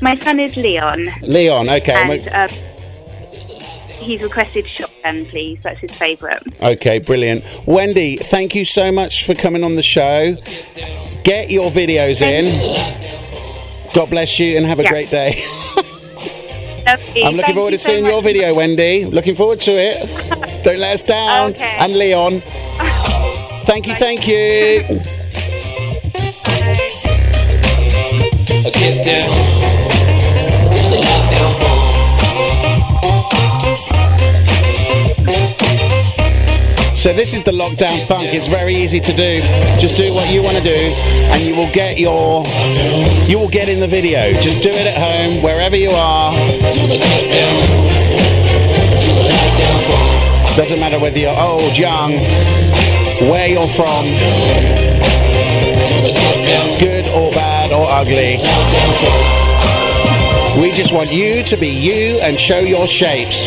My son is Leon. Leon, okay. And uh, he's requested Shotgun, please. That's his favourite. Okay, brilliant. Wendy, thank you so much for coming on the show. Get your videos in. God bless you and have a Yeah. great day. Lovely. I'm looking Thank forward to so seeing much. your video, Wendy. Looking forward to it. Don't let us down. Okay. And Leon. Thank you, thank you. Get down to the lockdown So this is the lockdown funk. It's very easy to do. Just do what you want to do, and you will get your, you will get in the video. Just do it at home, wherever you are. Doesn't matter whether you're old, young, where you're from, good or bad or ugly. We just want you to be you and show your shapes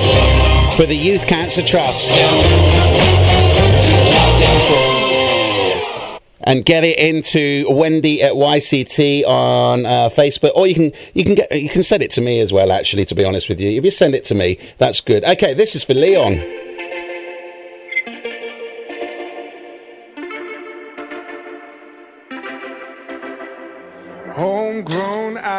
for the Youth Cancer Trust. and get it into Wendy at YCT on uh, Facebook, or you can you can get you can send it to me as well. Actually, to be honest with you, if you send it to me, that's good. Okay, this is for Leon. Homegrown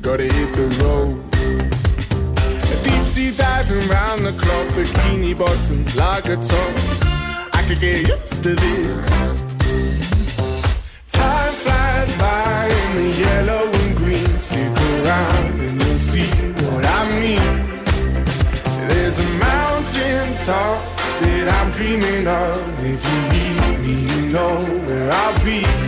gotta hit the road. Deep sea diving round the clock, bikini bottoms, lager tops. I could get used to this. Time flies by in the yellow and green. Stick around and you'll see what I mean. There's a mountain top that I'm dreaming of. If you need me, you know where I'll be.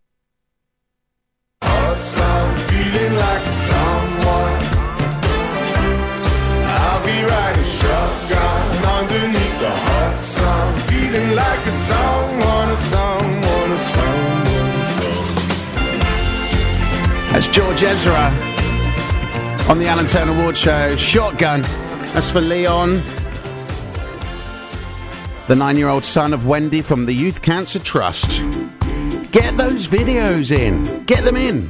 Feeling like someone. I'll be riding shotgun underneath the hot sun, feeling like a someone, a someone, a someone, a someone. That's George Ezra on the Alan Turner Ward Show. Shotgun. That's for Leon, the nine year old son of Wendy from the Youth Cancer Trust. Get those videos in. Get them in.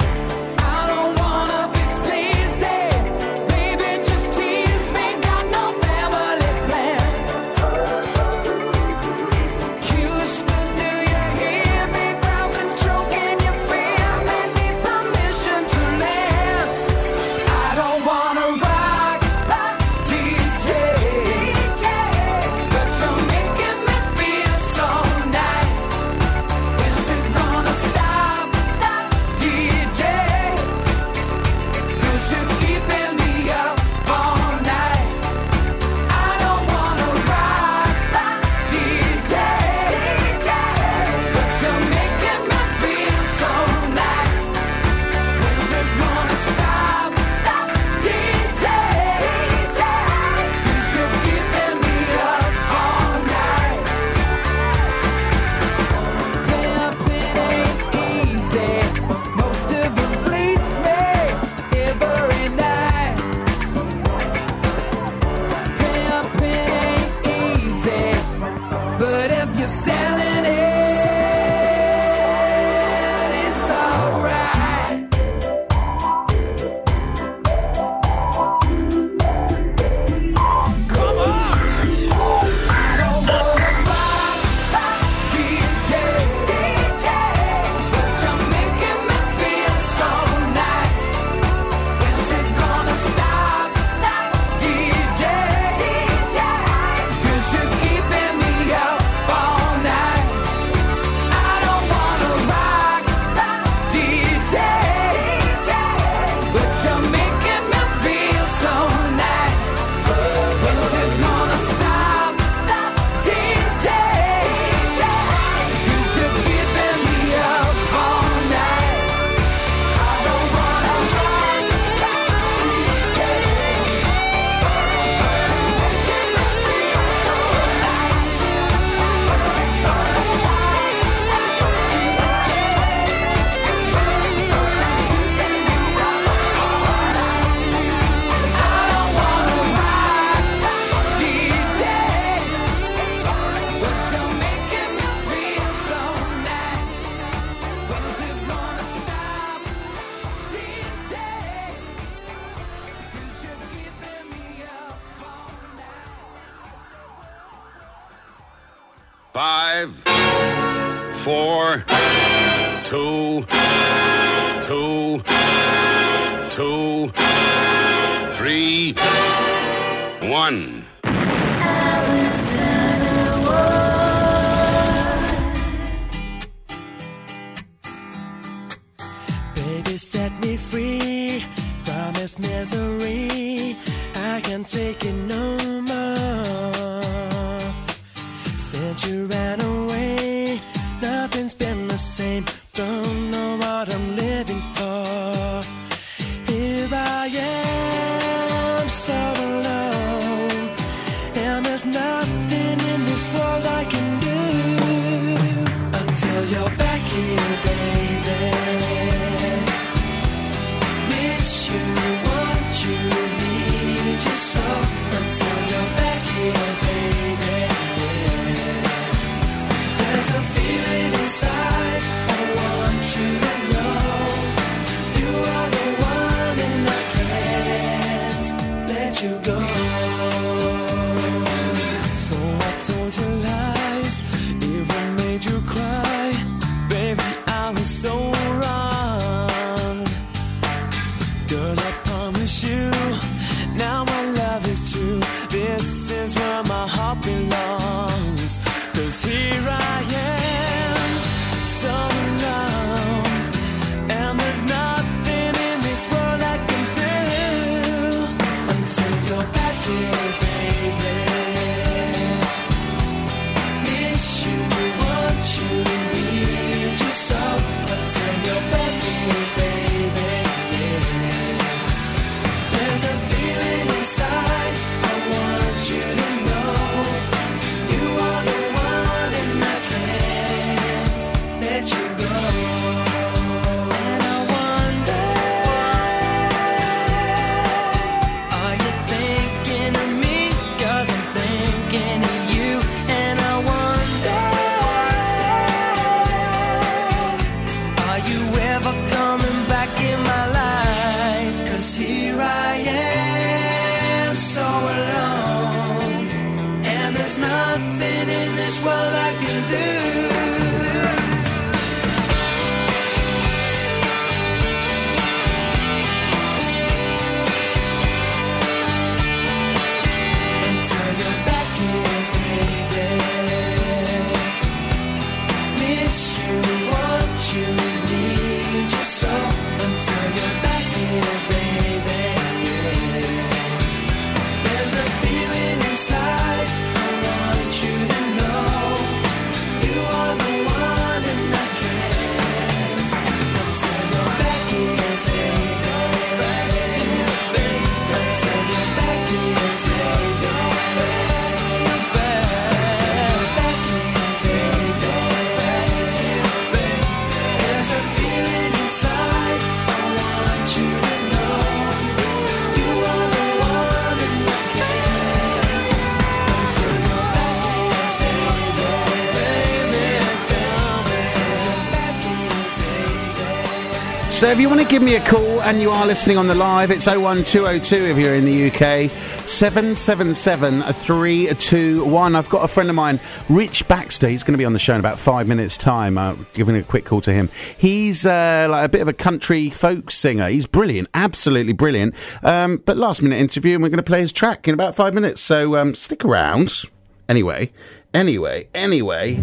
So if you want to give me a call and you are listening on the live, it's 01202 if you're in the UK, 777 321. I've got a friend of mine, Rich Baxter. He's going to be on the show in about five minutes' time. Uh, giving a quick call to him. He's uh, like a bit of a country folk singer. He's brilliant, absolutely brilliant. Um, but last minute interview, and we're going to play his track in about five minutes. So um, stick around. Anyway, anyway, anyway.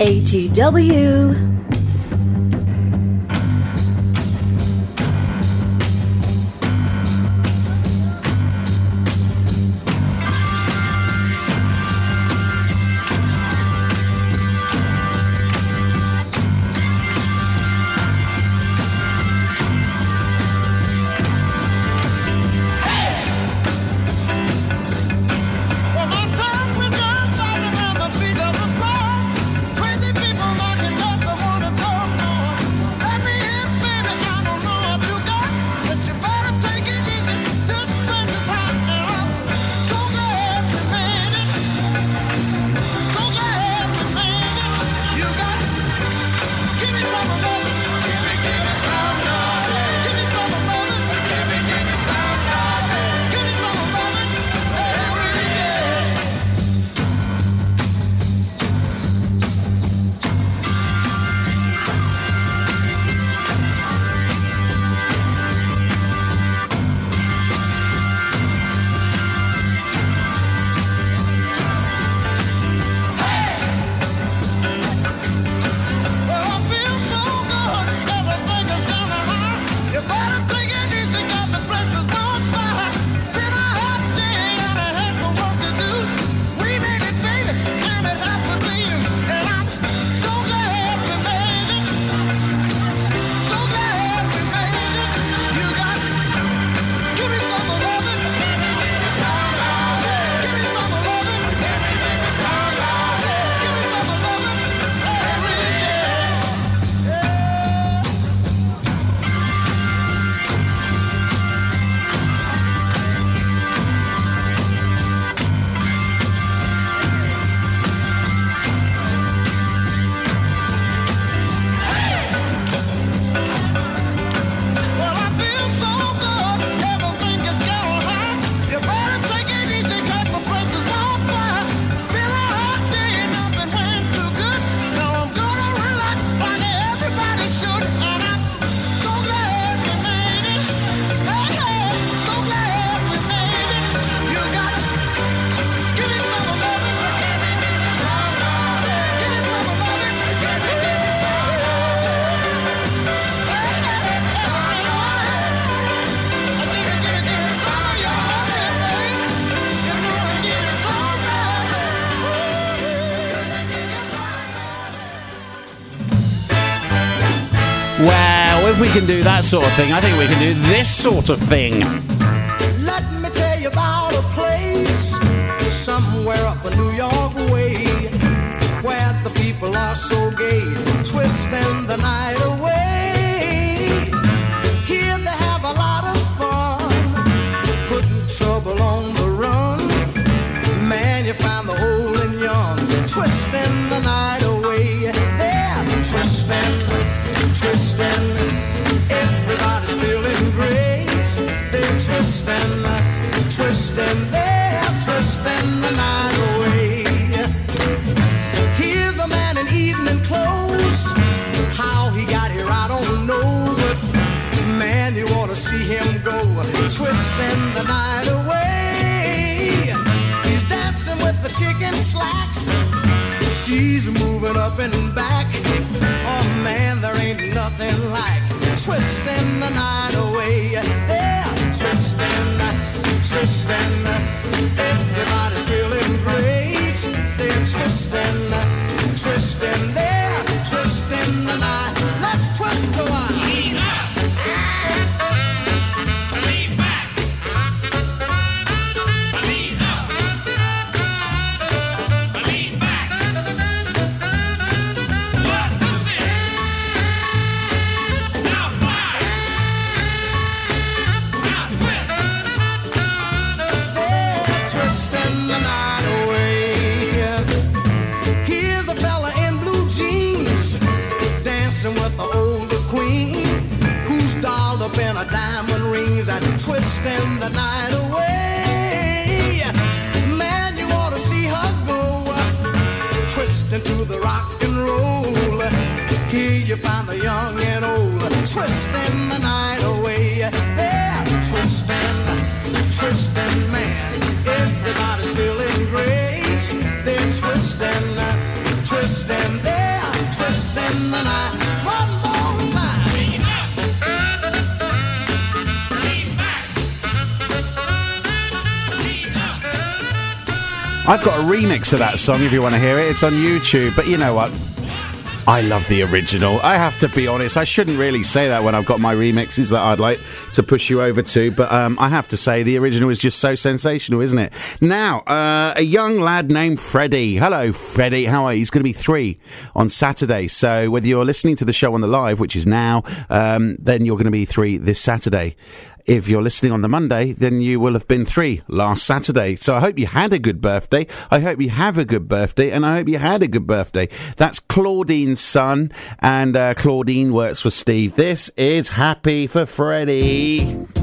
ATW. Well, if we can do that sort of thing, I think we can do this sort of thing. Twisting. They're twisting the night away. Here's a man in evening clothes. How he got here, I don't know. But man, you ought to see him go. Twisting the night away. He's dancing with the chicken slacks. She's moving up and back. Oh man, there ain't nothing like twisting the night away. Twisting. Everybody's feeling great. They're twisting, twisting. They're twisting the night. Let's twist a while. Twisting the night away. Man, you ought to see her go twisting to the rock and roll. Here you find the young and old twisting the night away. They're twisting, twisting, man. Everybody's feeling great. They're twisting, twisting, they're twisting the night. One more time. I've got a remix of that song if you want to hear it. It's on YouTube. But you know what? I love the original. I have to be honest. I shouldn't really say that when I've got my remixes that I'd like to push you over to, but um, I have to say the original is just so sensational, isn't it? Now, uh, a young lad named Freddie. Hello, Freddie. How are you? He's going to be three on Saturday. So whether you're listening to the show on the live, which is now, um, then you're going to be three this Saturday. If you're listening on the Monday, then you will have been three last Saturday. So I hope you had a good birthday. I hope you have a good birthday, and I hope you had a good birthday. That's Claudine's son, and uh, Claudine works for Steve. This is Happy for Freddie.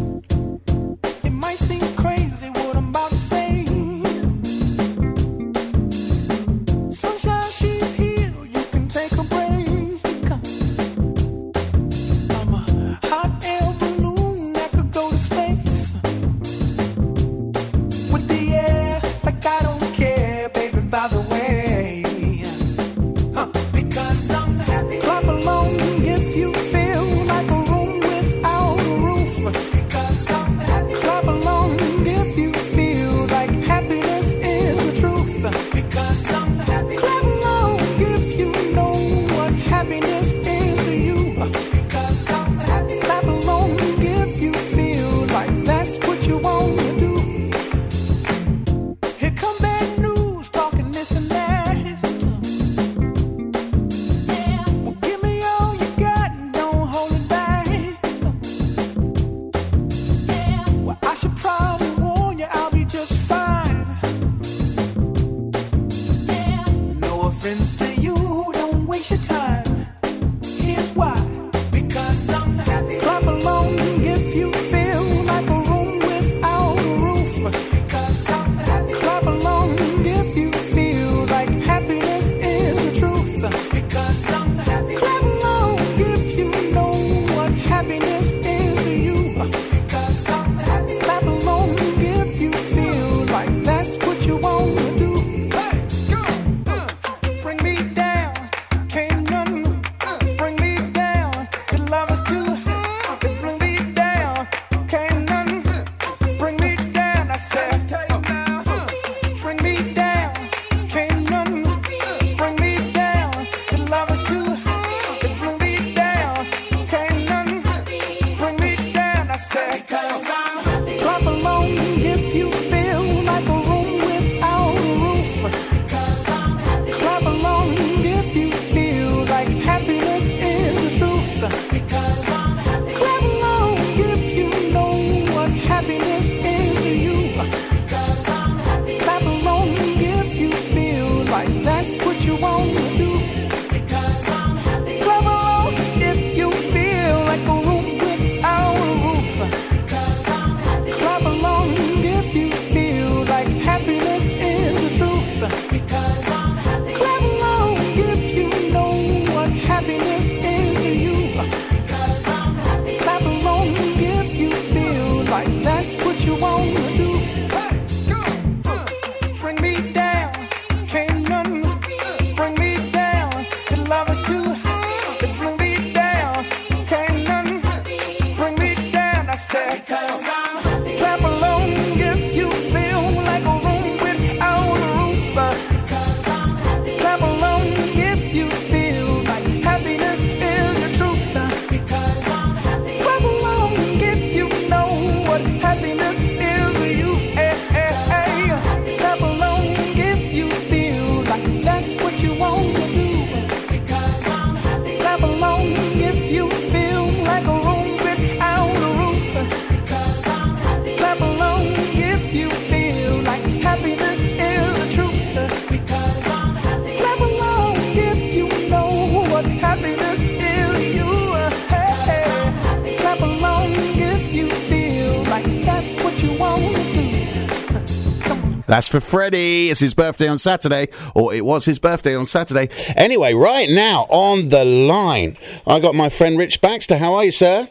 That's for Freddie. It's his birthday on Saturday, or it was his birthday on Saturday. Anyway, right now on the line, I got my friend Rich Baxter. How are you, sir?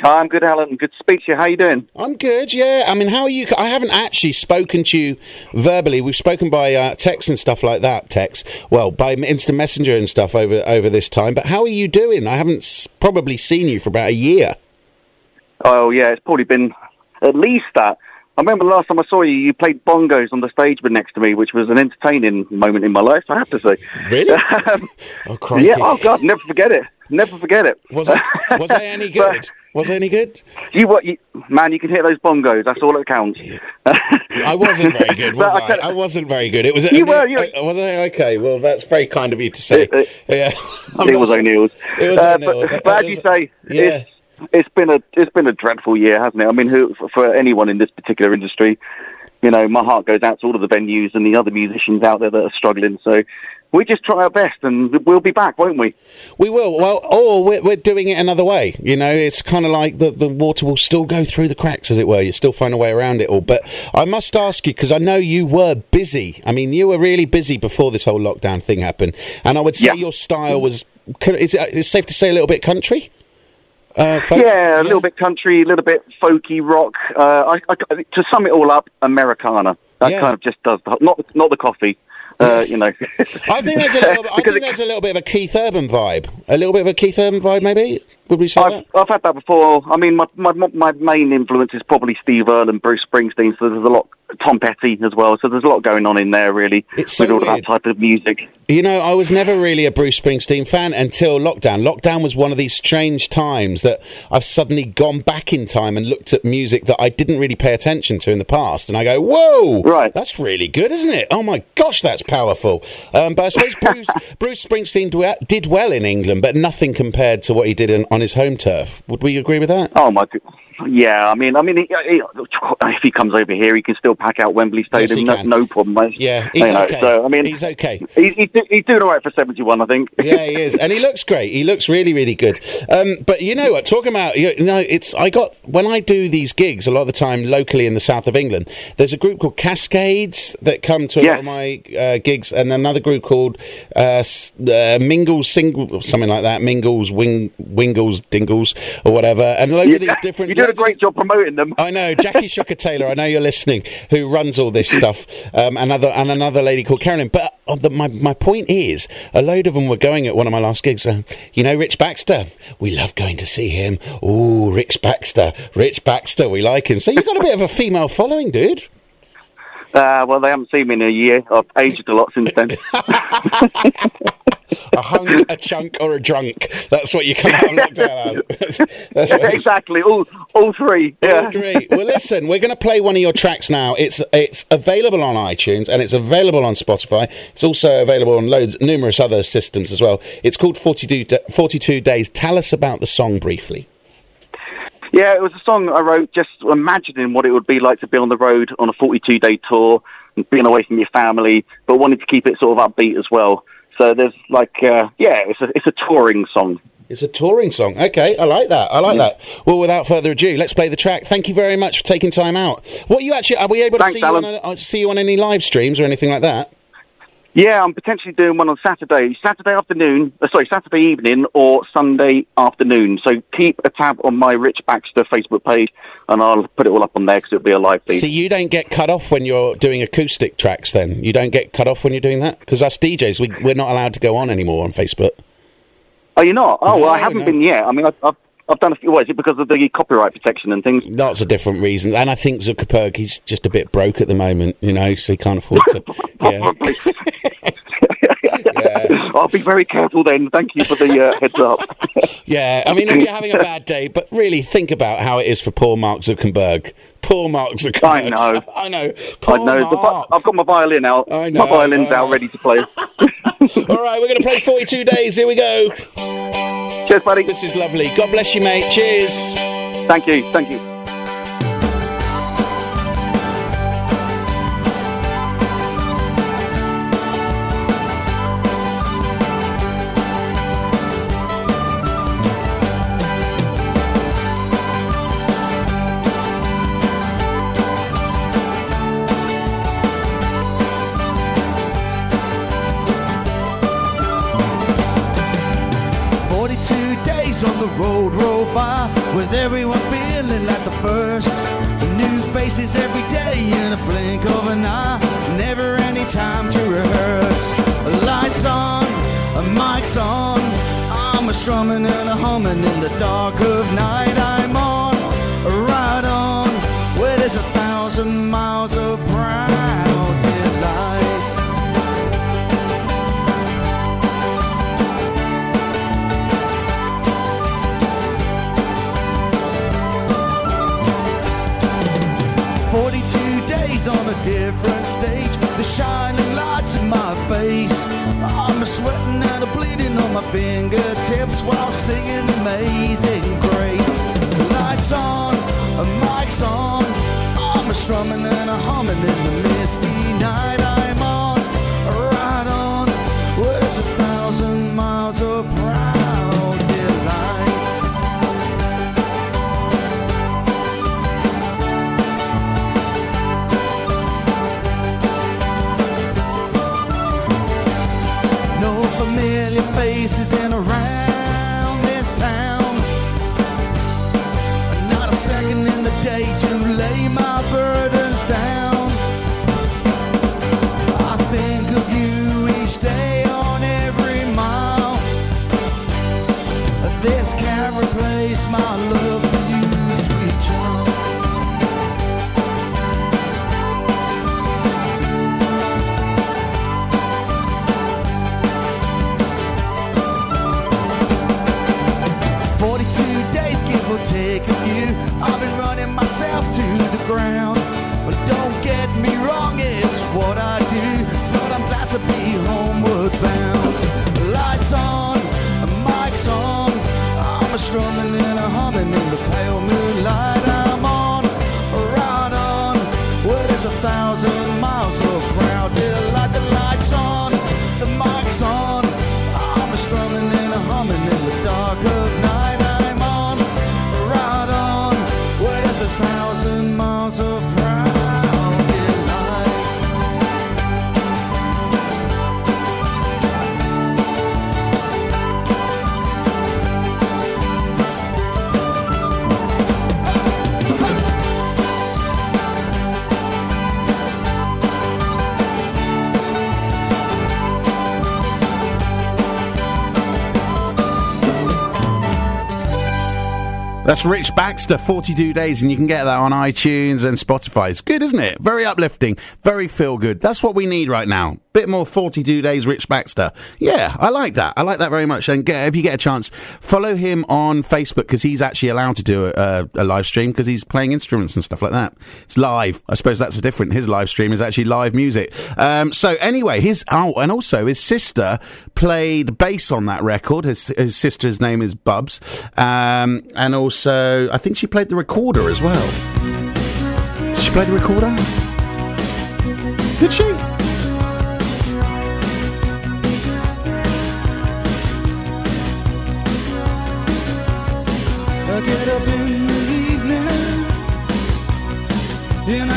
Hi, I'm good, Alan. Good to speak to you. How you doing? I'm good, yeah. I mean, how are you? I haven't actually spoken to you verbally. We've spoken by uh, text and stuff like that. Text, well, by instant messenger and stuff over over this time. But how are you doing? I haven't s- probably seen you for about a year. Oh, yeah, it's probably been at least that. I remember the last time I saw you, you played bongos on the stage but next to me, which was an entertaining moment in my life, I have to say. Really? um, oh, crikey. yeah, oh, God, never forget it. Never forget it. Was I, was I any good? Was I any good? You what? You, man, you can hit those bongos. That's all that counts. I wasn't very good, was I? I I, wasn't very good. It was. You were, you- uh, was I? Okay. Well, that's very kind of you to say. yeah. I'm it not was. O'Neill's. It was Uh, O'Neill's. But, but as you say, yeah. It's, it's been a it's been a dreadful year, hasn't it? I mean, who, for, anyone in this particular industry, you know, my heart goes out to all of the venues and the other musicians out there that are struggling. So we just try our best, and we'll be back, won't we? We will. Well, or we're, we're doing it another way. You know, it's kind of like the, the water will still go through the cracks, as it were. You still find a way around it all. But I must ask you, because I know you were busy. I mean, you were really busy before this whole lockdown thing happened. And I would say your style was, is it is it safe to say, a little bit country? Uh, folk- yeah, a little bit country, a little bit folky rock. Uh, I, I, to sum it all up, Americana. That Yeah. kind of just does the, not not the coffee. Uh, you know, I think there's a little. I think there's a little bit of a Keith Urban vibe. A little bit of a Keith Urban vibe, maybe. Would we say? I've, I've had that before. I mean, my, my my main influence is probably Steve Earle and Bruce Springsteen. So there's a lot, Tom Petty as well. So there's a lot going on in there, really, It's with so all weird. that type of music. You know, I was never really a Bruce Springsteen fan until lockdown. Lockdown was one of these strange times that I've suddenly gone back in time and looked at music that I didn't really pay attention to in the past, and I go, "Whoa, right, that's really good, isn't it? Oh my gosh, that's powerful." Um, but I suppose Bruce, Bruce Springsteen did well in England, but nothing compared to what he did in, on his home turf. Would we agree with that? Oh my, yeah. I mean, I mean, he, he, if he comes over here, he can still pack out Wembley Stadium. he no, no problem. mate. Yeah, You he's know, okay. So I mean, he's okay. He's, he's, do- he's doing all right for 71, I think. yeah, he is, and he looks great. He looks really, really good. Um, but you know what? Talking about you know, it's I got when I do these gigs a lot of the time locally in the south of England. There's a group called Cascades that come to a lot of my uh, gigs, and another group called uh, uh, Mingles Single, something like that. Mingles, Wing, Wingles, Dingles, or whatever. And loads of these different. A great job promoting them. I know Jackie Shucker Taylor. I know you're listening. Who runs all this stuff? Um, another and another lady called Carolyn. But uh, the, my my point is, a load of them were going at one of my last gigs. Uh, you know, Rich Baxter. We love going to see him. Ooh, Rich Baxter. Rich Baxter. We like him. So you've got a bit of a female following, dude. Uh, well, they haven't seen me in a year. I've aged a lot since then. a hunk, a chunk, or a drunk. That's what you come out of lockdown as. That's exactly. All, all three. Yeah. Oh, great. Well, listen, we're going to play one of your tracks now. It's it's available on iTunes and it's available on Spotify. It's also available on loads, numerous other systems as well. It's called 42, 42 Days. Tell us about the song briefly. Yeah, it was a song I wrote just imagining what it would be like to be on the road on a 42 day tour, and being away from your family, but wanting to keep it sort of upbeat as well. So there's like, uh, yeah, it's a, it's a touring song. It's a touring song. Okay, I like that. I like that. Well, without further ado, let's play the track. Thank you very much for taking time out. What you actually are we able to Thanks, see you, on a, uh, see you on any live streams or anything like that? Yeah, I'm potentially doing one on Saturday, Saturday afternoon, uh, sorry, Saturday evening or Sunday afternoon. So keep a tab on my Rich Baxter Facebook page and I'll put it all up on there because it'll be a live feed. See, you don't get cut off when you're doing acoustic tracks. Then you don't get cut off when you're doing that because us DJs, we, we're not allowed to go on anymore on Facebook. Oh, you're not? Oh, well, I haven't no. been yet. I mean, I've, I've, I've done a few. What, is it because of the copyright protection and things? Lots of different reasons, and I think Zuckerberg he's just a bit broke at the moment, you know, so he can't afford to. yeah. I'll be very careful then. Thank you for the uh, heads up. Yeah, I mean, if you're having a bad day, but really think about how it is for poor Mark Zuckerberg. Poor Mark Zuckerberg. I know. I know. I Poor know. The, Mark. I've got my violin out. I know, My violin's out ready to play. All right, we're going to play 42 days. Here we go. Cheers, buddy. This is lovely. God bless you, mate. Cheers. Thank you. Thank you. By with everyone feeling like the first. New faces every day in a blink of an eye, never any time to rehearse. Lights on, a mics on, I'm a strumming and a humming in the dark of night. I'm on, right on, where there's a thousand miles of different stage, the shining lights in my face. I'm sweating and a bleeding on my fingertips while singing Amazing Grace. Lights on, a mic's on. I'm a strumming and a humming That's Rich Baxter, 42 Days, and you can get that on iTunes and Spotify. It's good, isn't it? Very uplifting, very feel good. That's what we need right now. Bit more 42 Days Rich Baxter. Yeah, I like that. I like that very much. And get, if you get a chance, follow him on Facebook because he's actually allowed to do a, a live stream because he's playing instruments and stuff like that. It's live. I suppose that's different. His live stream is actually live music. Um, so anyway, his, oh, and also his sister played bass on that record. His, his sister's name is Bubs. Um, and also, I think she played the recorder as well. Did she play the recorder? Did she? Get up in the evening and I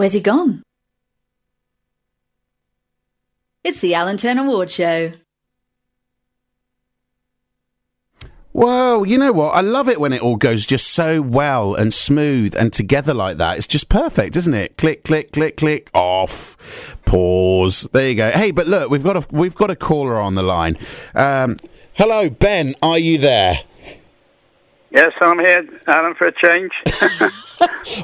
Where's he gone? It's the Alan Turner Ward Show. Whoa, you know what? I love it when it all goes just so well and smooth and together like that. It's just perfect, isn't it? Click, click, click, click, off, pause. There you go. Hey, but look, we've got a we've got a caller on the line. Um, hello, Ben. Are you there? Yes, I'm here, Alan, for a change.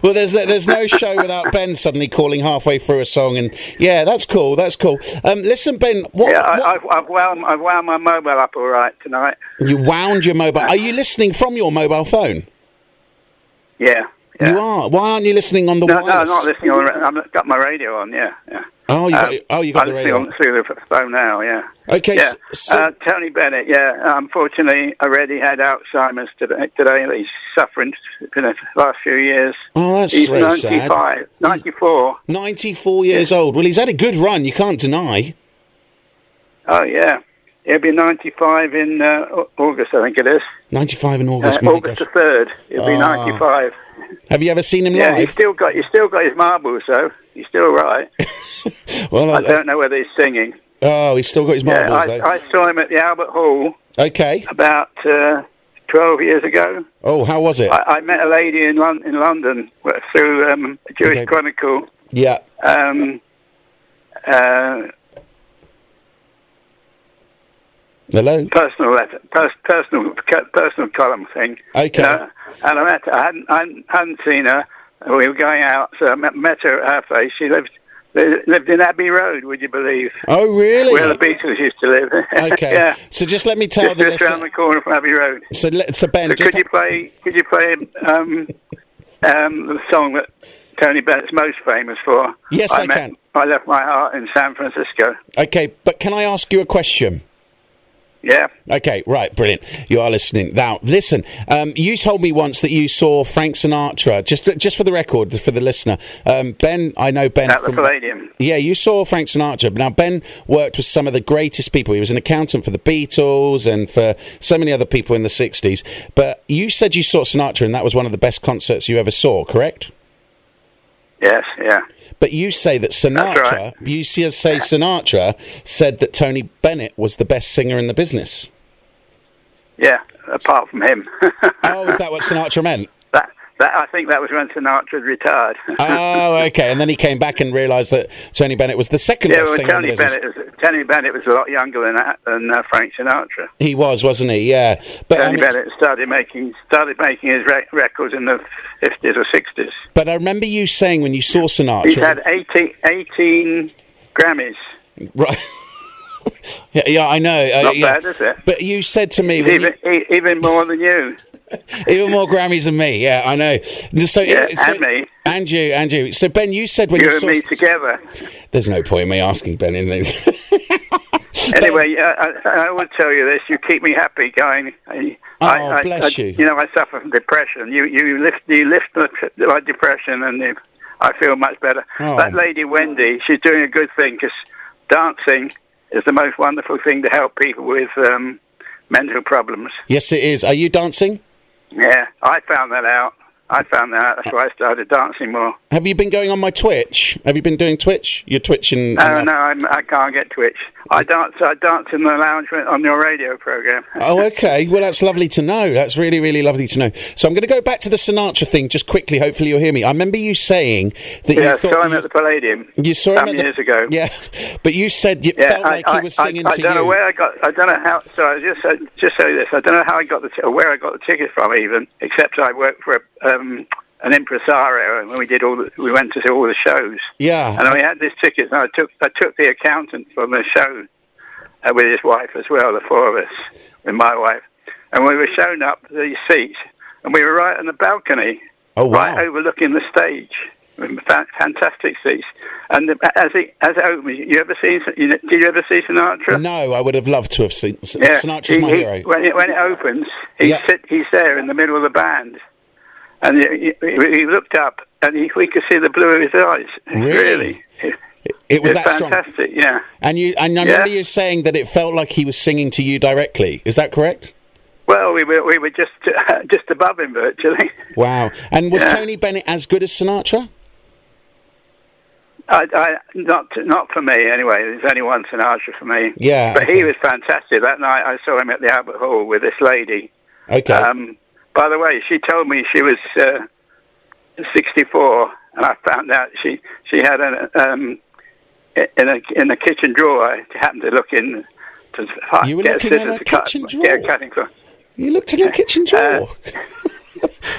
Well, there's there's no show without Ben suddenly calling halfway through a song, and yeah, that's cool. That's cool. Um, listen, Ben, what, yeah, I, I've, I've, wound, I've wound my mobile up all right tonight. you wound your mobile. Are you listening from your mobile phone? Yeah. You are. Why aren't you listening on the No, no. I'm not listening on. I've got my radio on. Yeah, yeah. Oh, you got, Um, oh, you got I'm the radio. on through the phone now. Yeah. Okay, Yeah. so- uh, Tony Bennett. Yeah. Unfortunately, I read had Alzheimer's today. Today, he's suffering in the last few years. Oh, that's he's very sad. 95, 94. 94 years old. Well, he's had a good run. You can't deny. Oh yeah. He'll be 95 in uh, August, I think it is. 95 in Uh, August. my August gosh. the third. He'll be Ah. 95. Have you ever seen him Yeah, live? he's still got he's still got his marbles though. He's still right. Well, I uh, don't know whether he's singing. Oh, he's still got his marbles, yeah, I. I saw him at the Albert Hall Okay. about uh, 12 years ago. Oh, how was it? I, I met a lady in, Lon- in London through um, a Jewish Okay. Chronicle. yeah. Um, uh, Hello? personal letter, pers- personal personal column thing. Okay. You know, and I met her. I hadn't, I hadn't seen her. We were going out, so I met, her at her place. She lived lived in Abbey Road. Would you believe? Oh, really? Where the Beatles used to live. Okay. yeah. So just let me tell Just, the just around the corner from Abbey Road. So, so Ben, So could you play? Could you play um, um, the song that Tony Bennett's most famous for? Yes, I met, can. I left my heart in San Francisco. okay, but can I ask you a question? Yeah. Okay, right, brilliant. You are listening now. Listen, um, you told me once that you saw Frank Sinatra. Just, just for the record, for the listener, um, Ben. I know Ben At the from Palladium. Yeah, you saw Frank Sinatra. Now, Ben worked with some of the greatest people. He was an accountant for the Beatles and for so many other people in the 60s. But you said you saw Sinatra and that was one of the best concerts you ever saw, correct? Yes. Yeah. But you say that Sinatra, you see- say Sinatra said that Tony Bennett was the best singer in the business. Yeah. Apart from him. oh, is that what Sinatra meant? That, I think that was when Sinatra retired. oh, okay. And then he came back and realised that Tony Bennett was the second yeah, best well, Tony. Bennett was Tony Bennett was a lot younger than that, than uh, Frank Sinatra. He was, wasn't he? Yeah. But Tony mean, Bennett started making started making his rec- records in the fifties or sixties. but I remember you saying when you saw Sinatra. He's had 18, 18 Grammys. Right. yeah, yeah, I know. uh, Not yeah. bad, is it? But you said to me, even e- even more than you. Even more Grammys than me. Yeah, I know. So, Yeah, so- and me. and you, and you. So Ben, you said when you you and saw. me together. There's no point in me asking Ben. In there. Anyway, I, I will tell you this: you keep me happy going. I, Oh, I, bless you. You know, I suffer from depression. You you lift you lift my, my depression, and you, I feel much better. Oh. That lady Wendy, she's doing a good thing because dancing is the most wonderful thing to help people with um, mental problems. yes, it is. Are you dancing? Yeah, I found that out. I found that out. That's why I started dancing more. Have you been going on my Twitch? Have you been doing Twitch? You're twitching. No, enough. no, I'm, I can't get Twitch. I dance. I dance in the lounge on your radio program. Oh, okay. Well, that's lovely to know. That's really, really lovely to know. So I'm going to go back to the Sinatra thing just quickly. Hopefully, you'll hear me. I remember you saying that yeah, you thought saw him you, at the Palladium. you saw him the- years ago. Yeah, but you said you Yeah, felt like I, he was singing I, I to don't know where I got. I don't know how. Sorry, just uh, just say this. I don't know how I got the t- or where I got the ticket from, even. Except I worked for a, um, an impresario, and we did all. The, we went to see all the shows. Yeah. And we had these tickets, and I took I took the accountant from the show uh, with his wife as well, the four of us, with my wife, and we were shown up these seats, and we were right on the balcony, Oh, wow. right overlooking the stage. Fantastic seats, and the, as it as it opened, you ever seen? You know, did you ever see Sinatra? No, I would have loved to have seen. Yeah, Sinatra's he- my he- hero. When it, when it opens, he's Yeah. sit, he's there in the middle of the band, and he, he, he looked up, and he, we could see the blue of his eyes. Really? It, It was it's that strong. fantastic. Yeah. And you, and I Yeah. remember you saying that it felt like he was singing to you directly. Is that correct? Well, we were we were just just above him virtually. Wow. And was Yeah. Tony Bennett as good as Sinatra? I, I, not not for me anyway. There's only one Sinatra for me. Yeah, but he was fantastic. That night I saw him at the Albert Hall with this lady. Okay. Um, by the way, she told me she was uh, 64, and I found out she she had an um, in a in a kitchen drawer. I happened to look in to You were get looking in a cut, kitchen Get a drawer? cutting for. You looked in a kitchen drawer.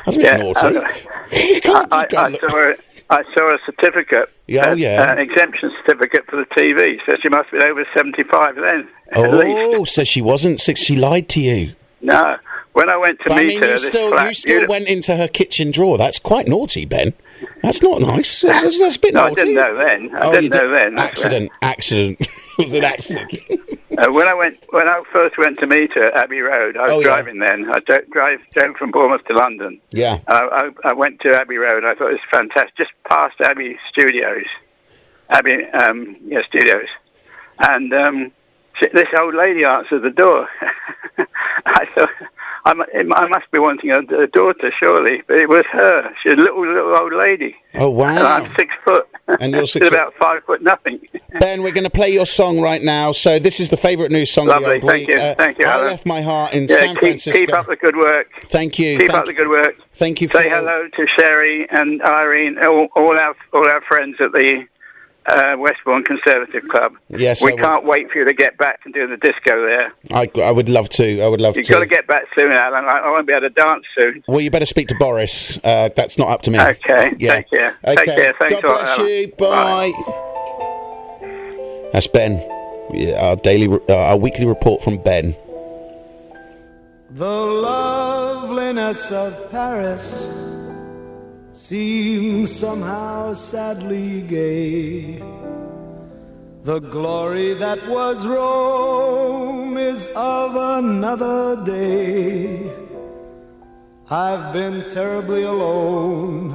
That's a bit yeah, naughty. I, I, I saw a, I saw a certificate. Yeah, oh, uh, yeah. An exemption certificate for the TV. So she must have been over 75 then. Oh, so she wasn't six. She lied to you. No. When I went to But I meet mean, her, you still, flat, you still beauti- went into her kitchen drawer. That's quite naughty, Ben. That's not nice. That's, that's, that's a bit No, I didn't know then. I oh, didn't you know did- then. Accident. Accident. it was an accident. Uh, when I went, when I first went to meet her at Abbey Road, I was Oh, yeah. driving then. I drive drove from Bournemouth to London. Yeah. I, I, I went to Abbey Road. I thought it was fantastic. Just past Abbey Studios, Abbey um, yeah, Studios, and um, she, this old lady answered the door. I thought. I, I must be wanting a, a daughter, surely, but it was her. She's a little, little old lady. Oh, wow. And I'm six foot. And you're six She's foot. about five foot nothing. Ben, we're going to play your song right now. So this is the favourite new song of Lovely. Thank you. Uh, Thank you, I Alan. left my heart in yeah, San keep, Francisco. keep up the good work. Thank you. Keep Thank- up the good work. Thank you. Say hello to Sherry and Irene, all, all our all our friends at the uh, Westbourne Conservative Club. Yes, we I can't wait for you to get back and do the disco there. I, I would love to. I would love to. You've got to get back soon, Alan. I, I won't be able to dance soon. Well, you better speak to Boris. Uh, that's not up to me. Okay. Yeah. Take care. Okay. Take care. Thanks God a lot, bless Alan. you. Bye. That's Ben. Our daily, uh, our weekly report from Ben. The loveliness of Paris seems somehow sadly gay. The glory that was Rome is of another day. I've been terribly alone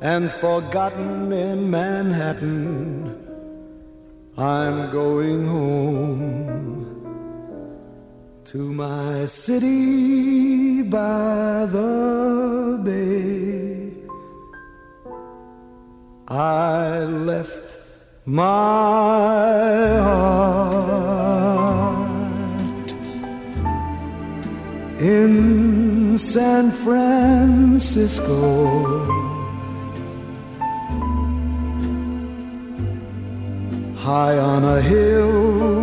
and forgotten in Manhattan. I'm going home to my city by the bay. I left my heart in San Francisco. High on a hill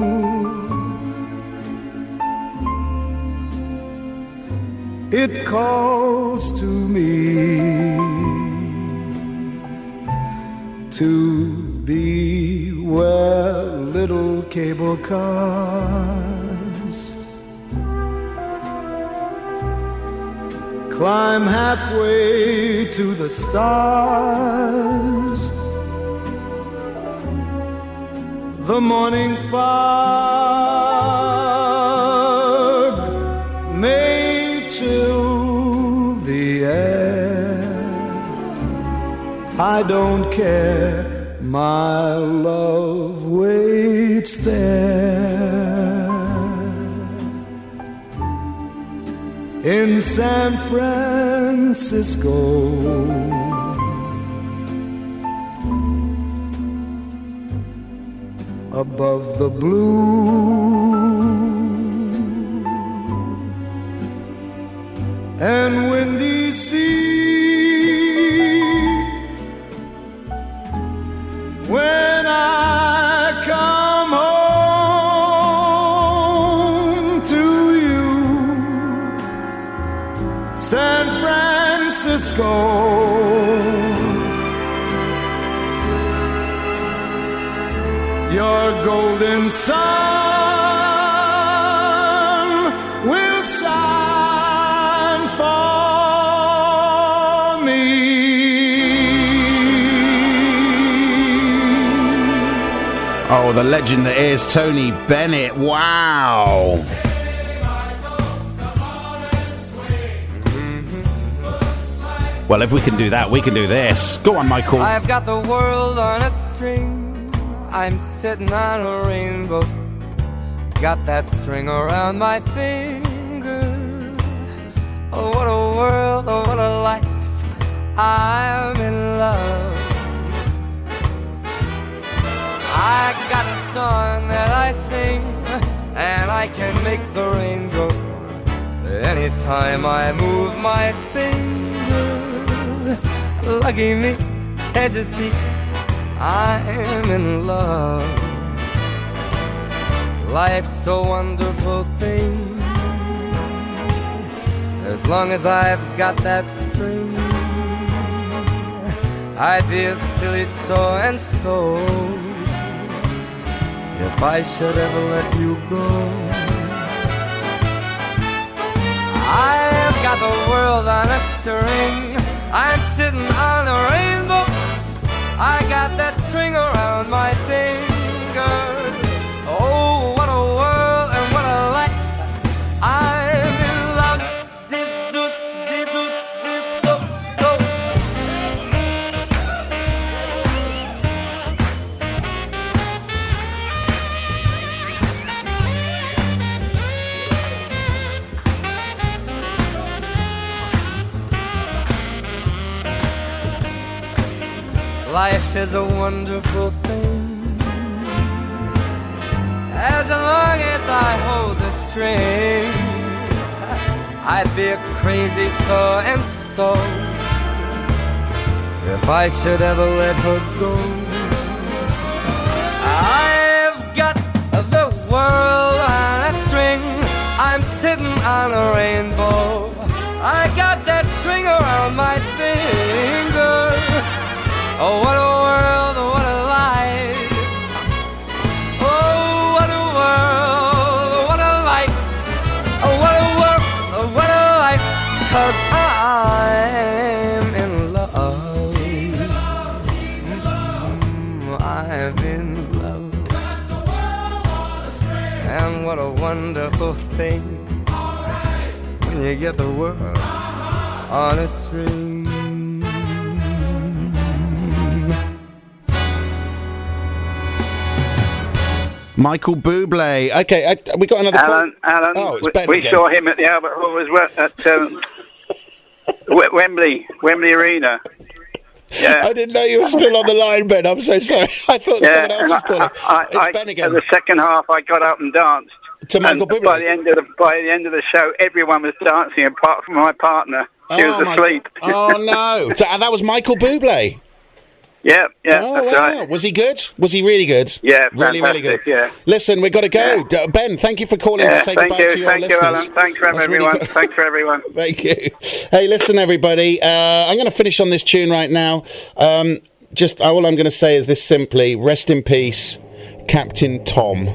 it calls to me to be where little cable cars climb halfway to the stars. The morning fog may chill the air. I don't care, my love waits there. In San Francisco. above the blue and windy sea. When I come home to you, San Francisco. Your golden sun Oh, the legend that is Tony Bennett. Wow. Well, if we can do that, we can do this. Go on, Michael. I've got the world on a string. I'm sitting on a rainbow. Got that string around my finger. Oh, what a world, oh, what a life. I'm in love. I got a song that I sing, and I can make the rain go anytime I move my finger. Lucky me, can't you see? I am in love. Life's a wonderful thing. As long as I've got that string, I dear silly so and so if I should ever let you go. I've got the world on a string. I'm sitting on a rainbow. I got that string around my finger. Life is a wonderful thing. As long as I hold the string, I'd be a crazy so and so if I should ever let her go. I've got the world on a string. I'm sitting on a rainbow. I got that string around my you get the world on a string. Michael Bublé. Okay, I, we got another. Alan, call? Alan, Oh, it's we, Ben we again. saw him at the Albert Hall as well at um, Wem- Wembley, Wembley Arena. Yeah. I didn't know you were still on the line, Ben. I'm so sorry. I thought someone else was calling. I, I, it's I, Ben At again. the second half, I got up and danced. To Michael Bublé? By the end of the by the end of the show, everyone was dancing apart from my partner. She Oh, was asleep. Oh no! So, and that was Michael Bublé. yeah, yeah, oh wow! right. Was he good? Was he really good? Yeah, really, really good. yeah. Listen, we've got to go. D- Ben, thank you for calling to Yeah, say thank goodbye you, to your thank you. Alan. Thanks for That's really everyone. good. Thanks for everyone. Thank you. Hey, listen, everybody. Uh, I'm going to finish on this tune right now. Um, just all I'm going to say is this simply: rest in peace, Captain Tom.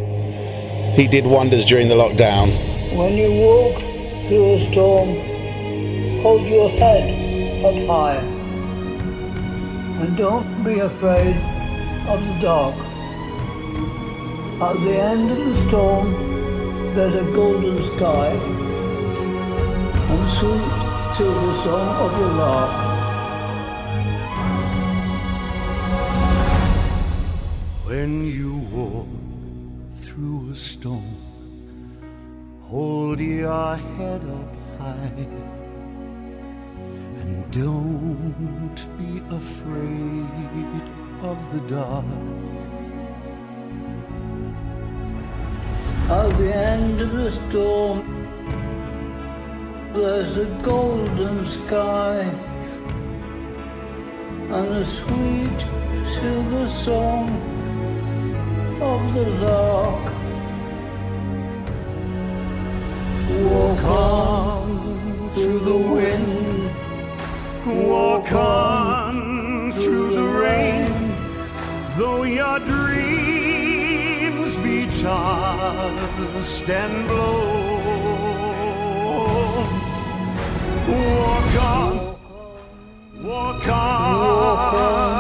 He did wonders during the lockdown. When you walk through a storm, hold your head up high. And don't be afraid of the dark. At the end of the storm, there's a golden sky and sweet silver song of the lark. When you walk through a storm, hold your head up high and don't be afraid of the dark. At the end of the storm, there's a golden sky and a sweet silver song of the lark. Walk on through the wind, walk on through the rain, though your dreams be tossed and blown. Walk on, walk on. with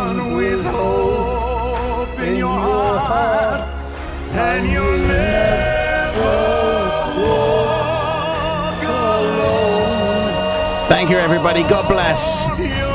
you, everybody. God bless.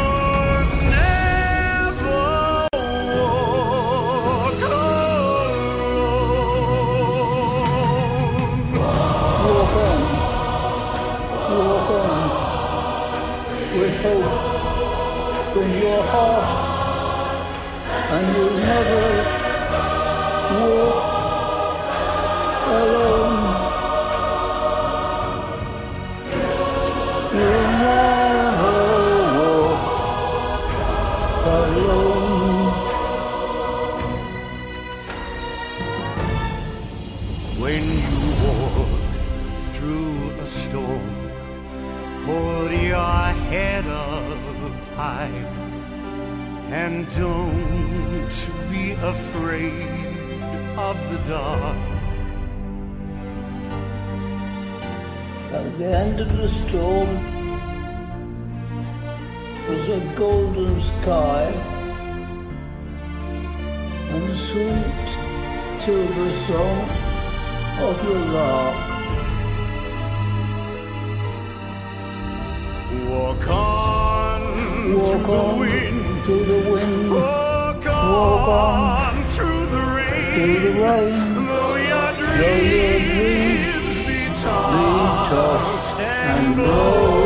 At the end of the storm was a golden sky and the sweet silver song of the lark. Walk on Walk through on the wind. through the wind. Walk on, Walk on through the rain. through the rain. Though your Though your dreams Be tossed and blow.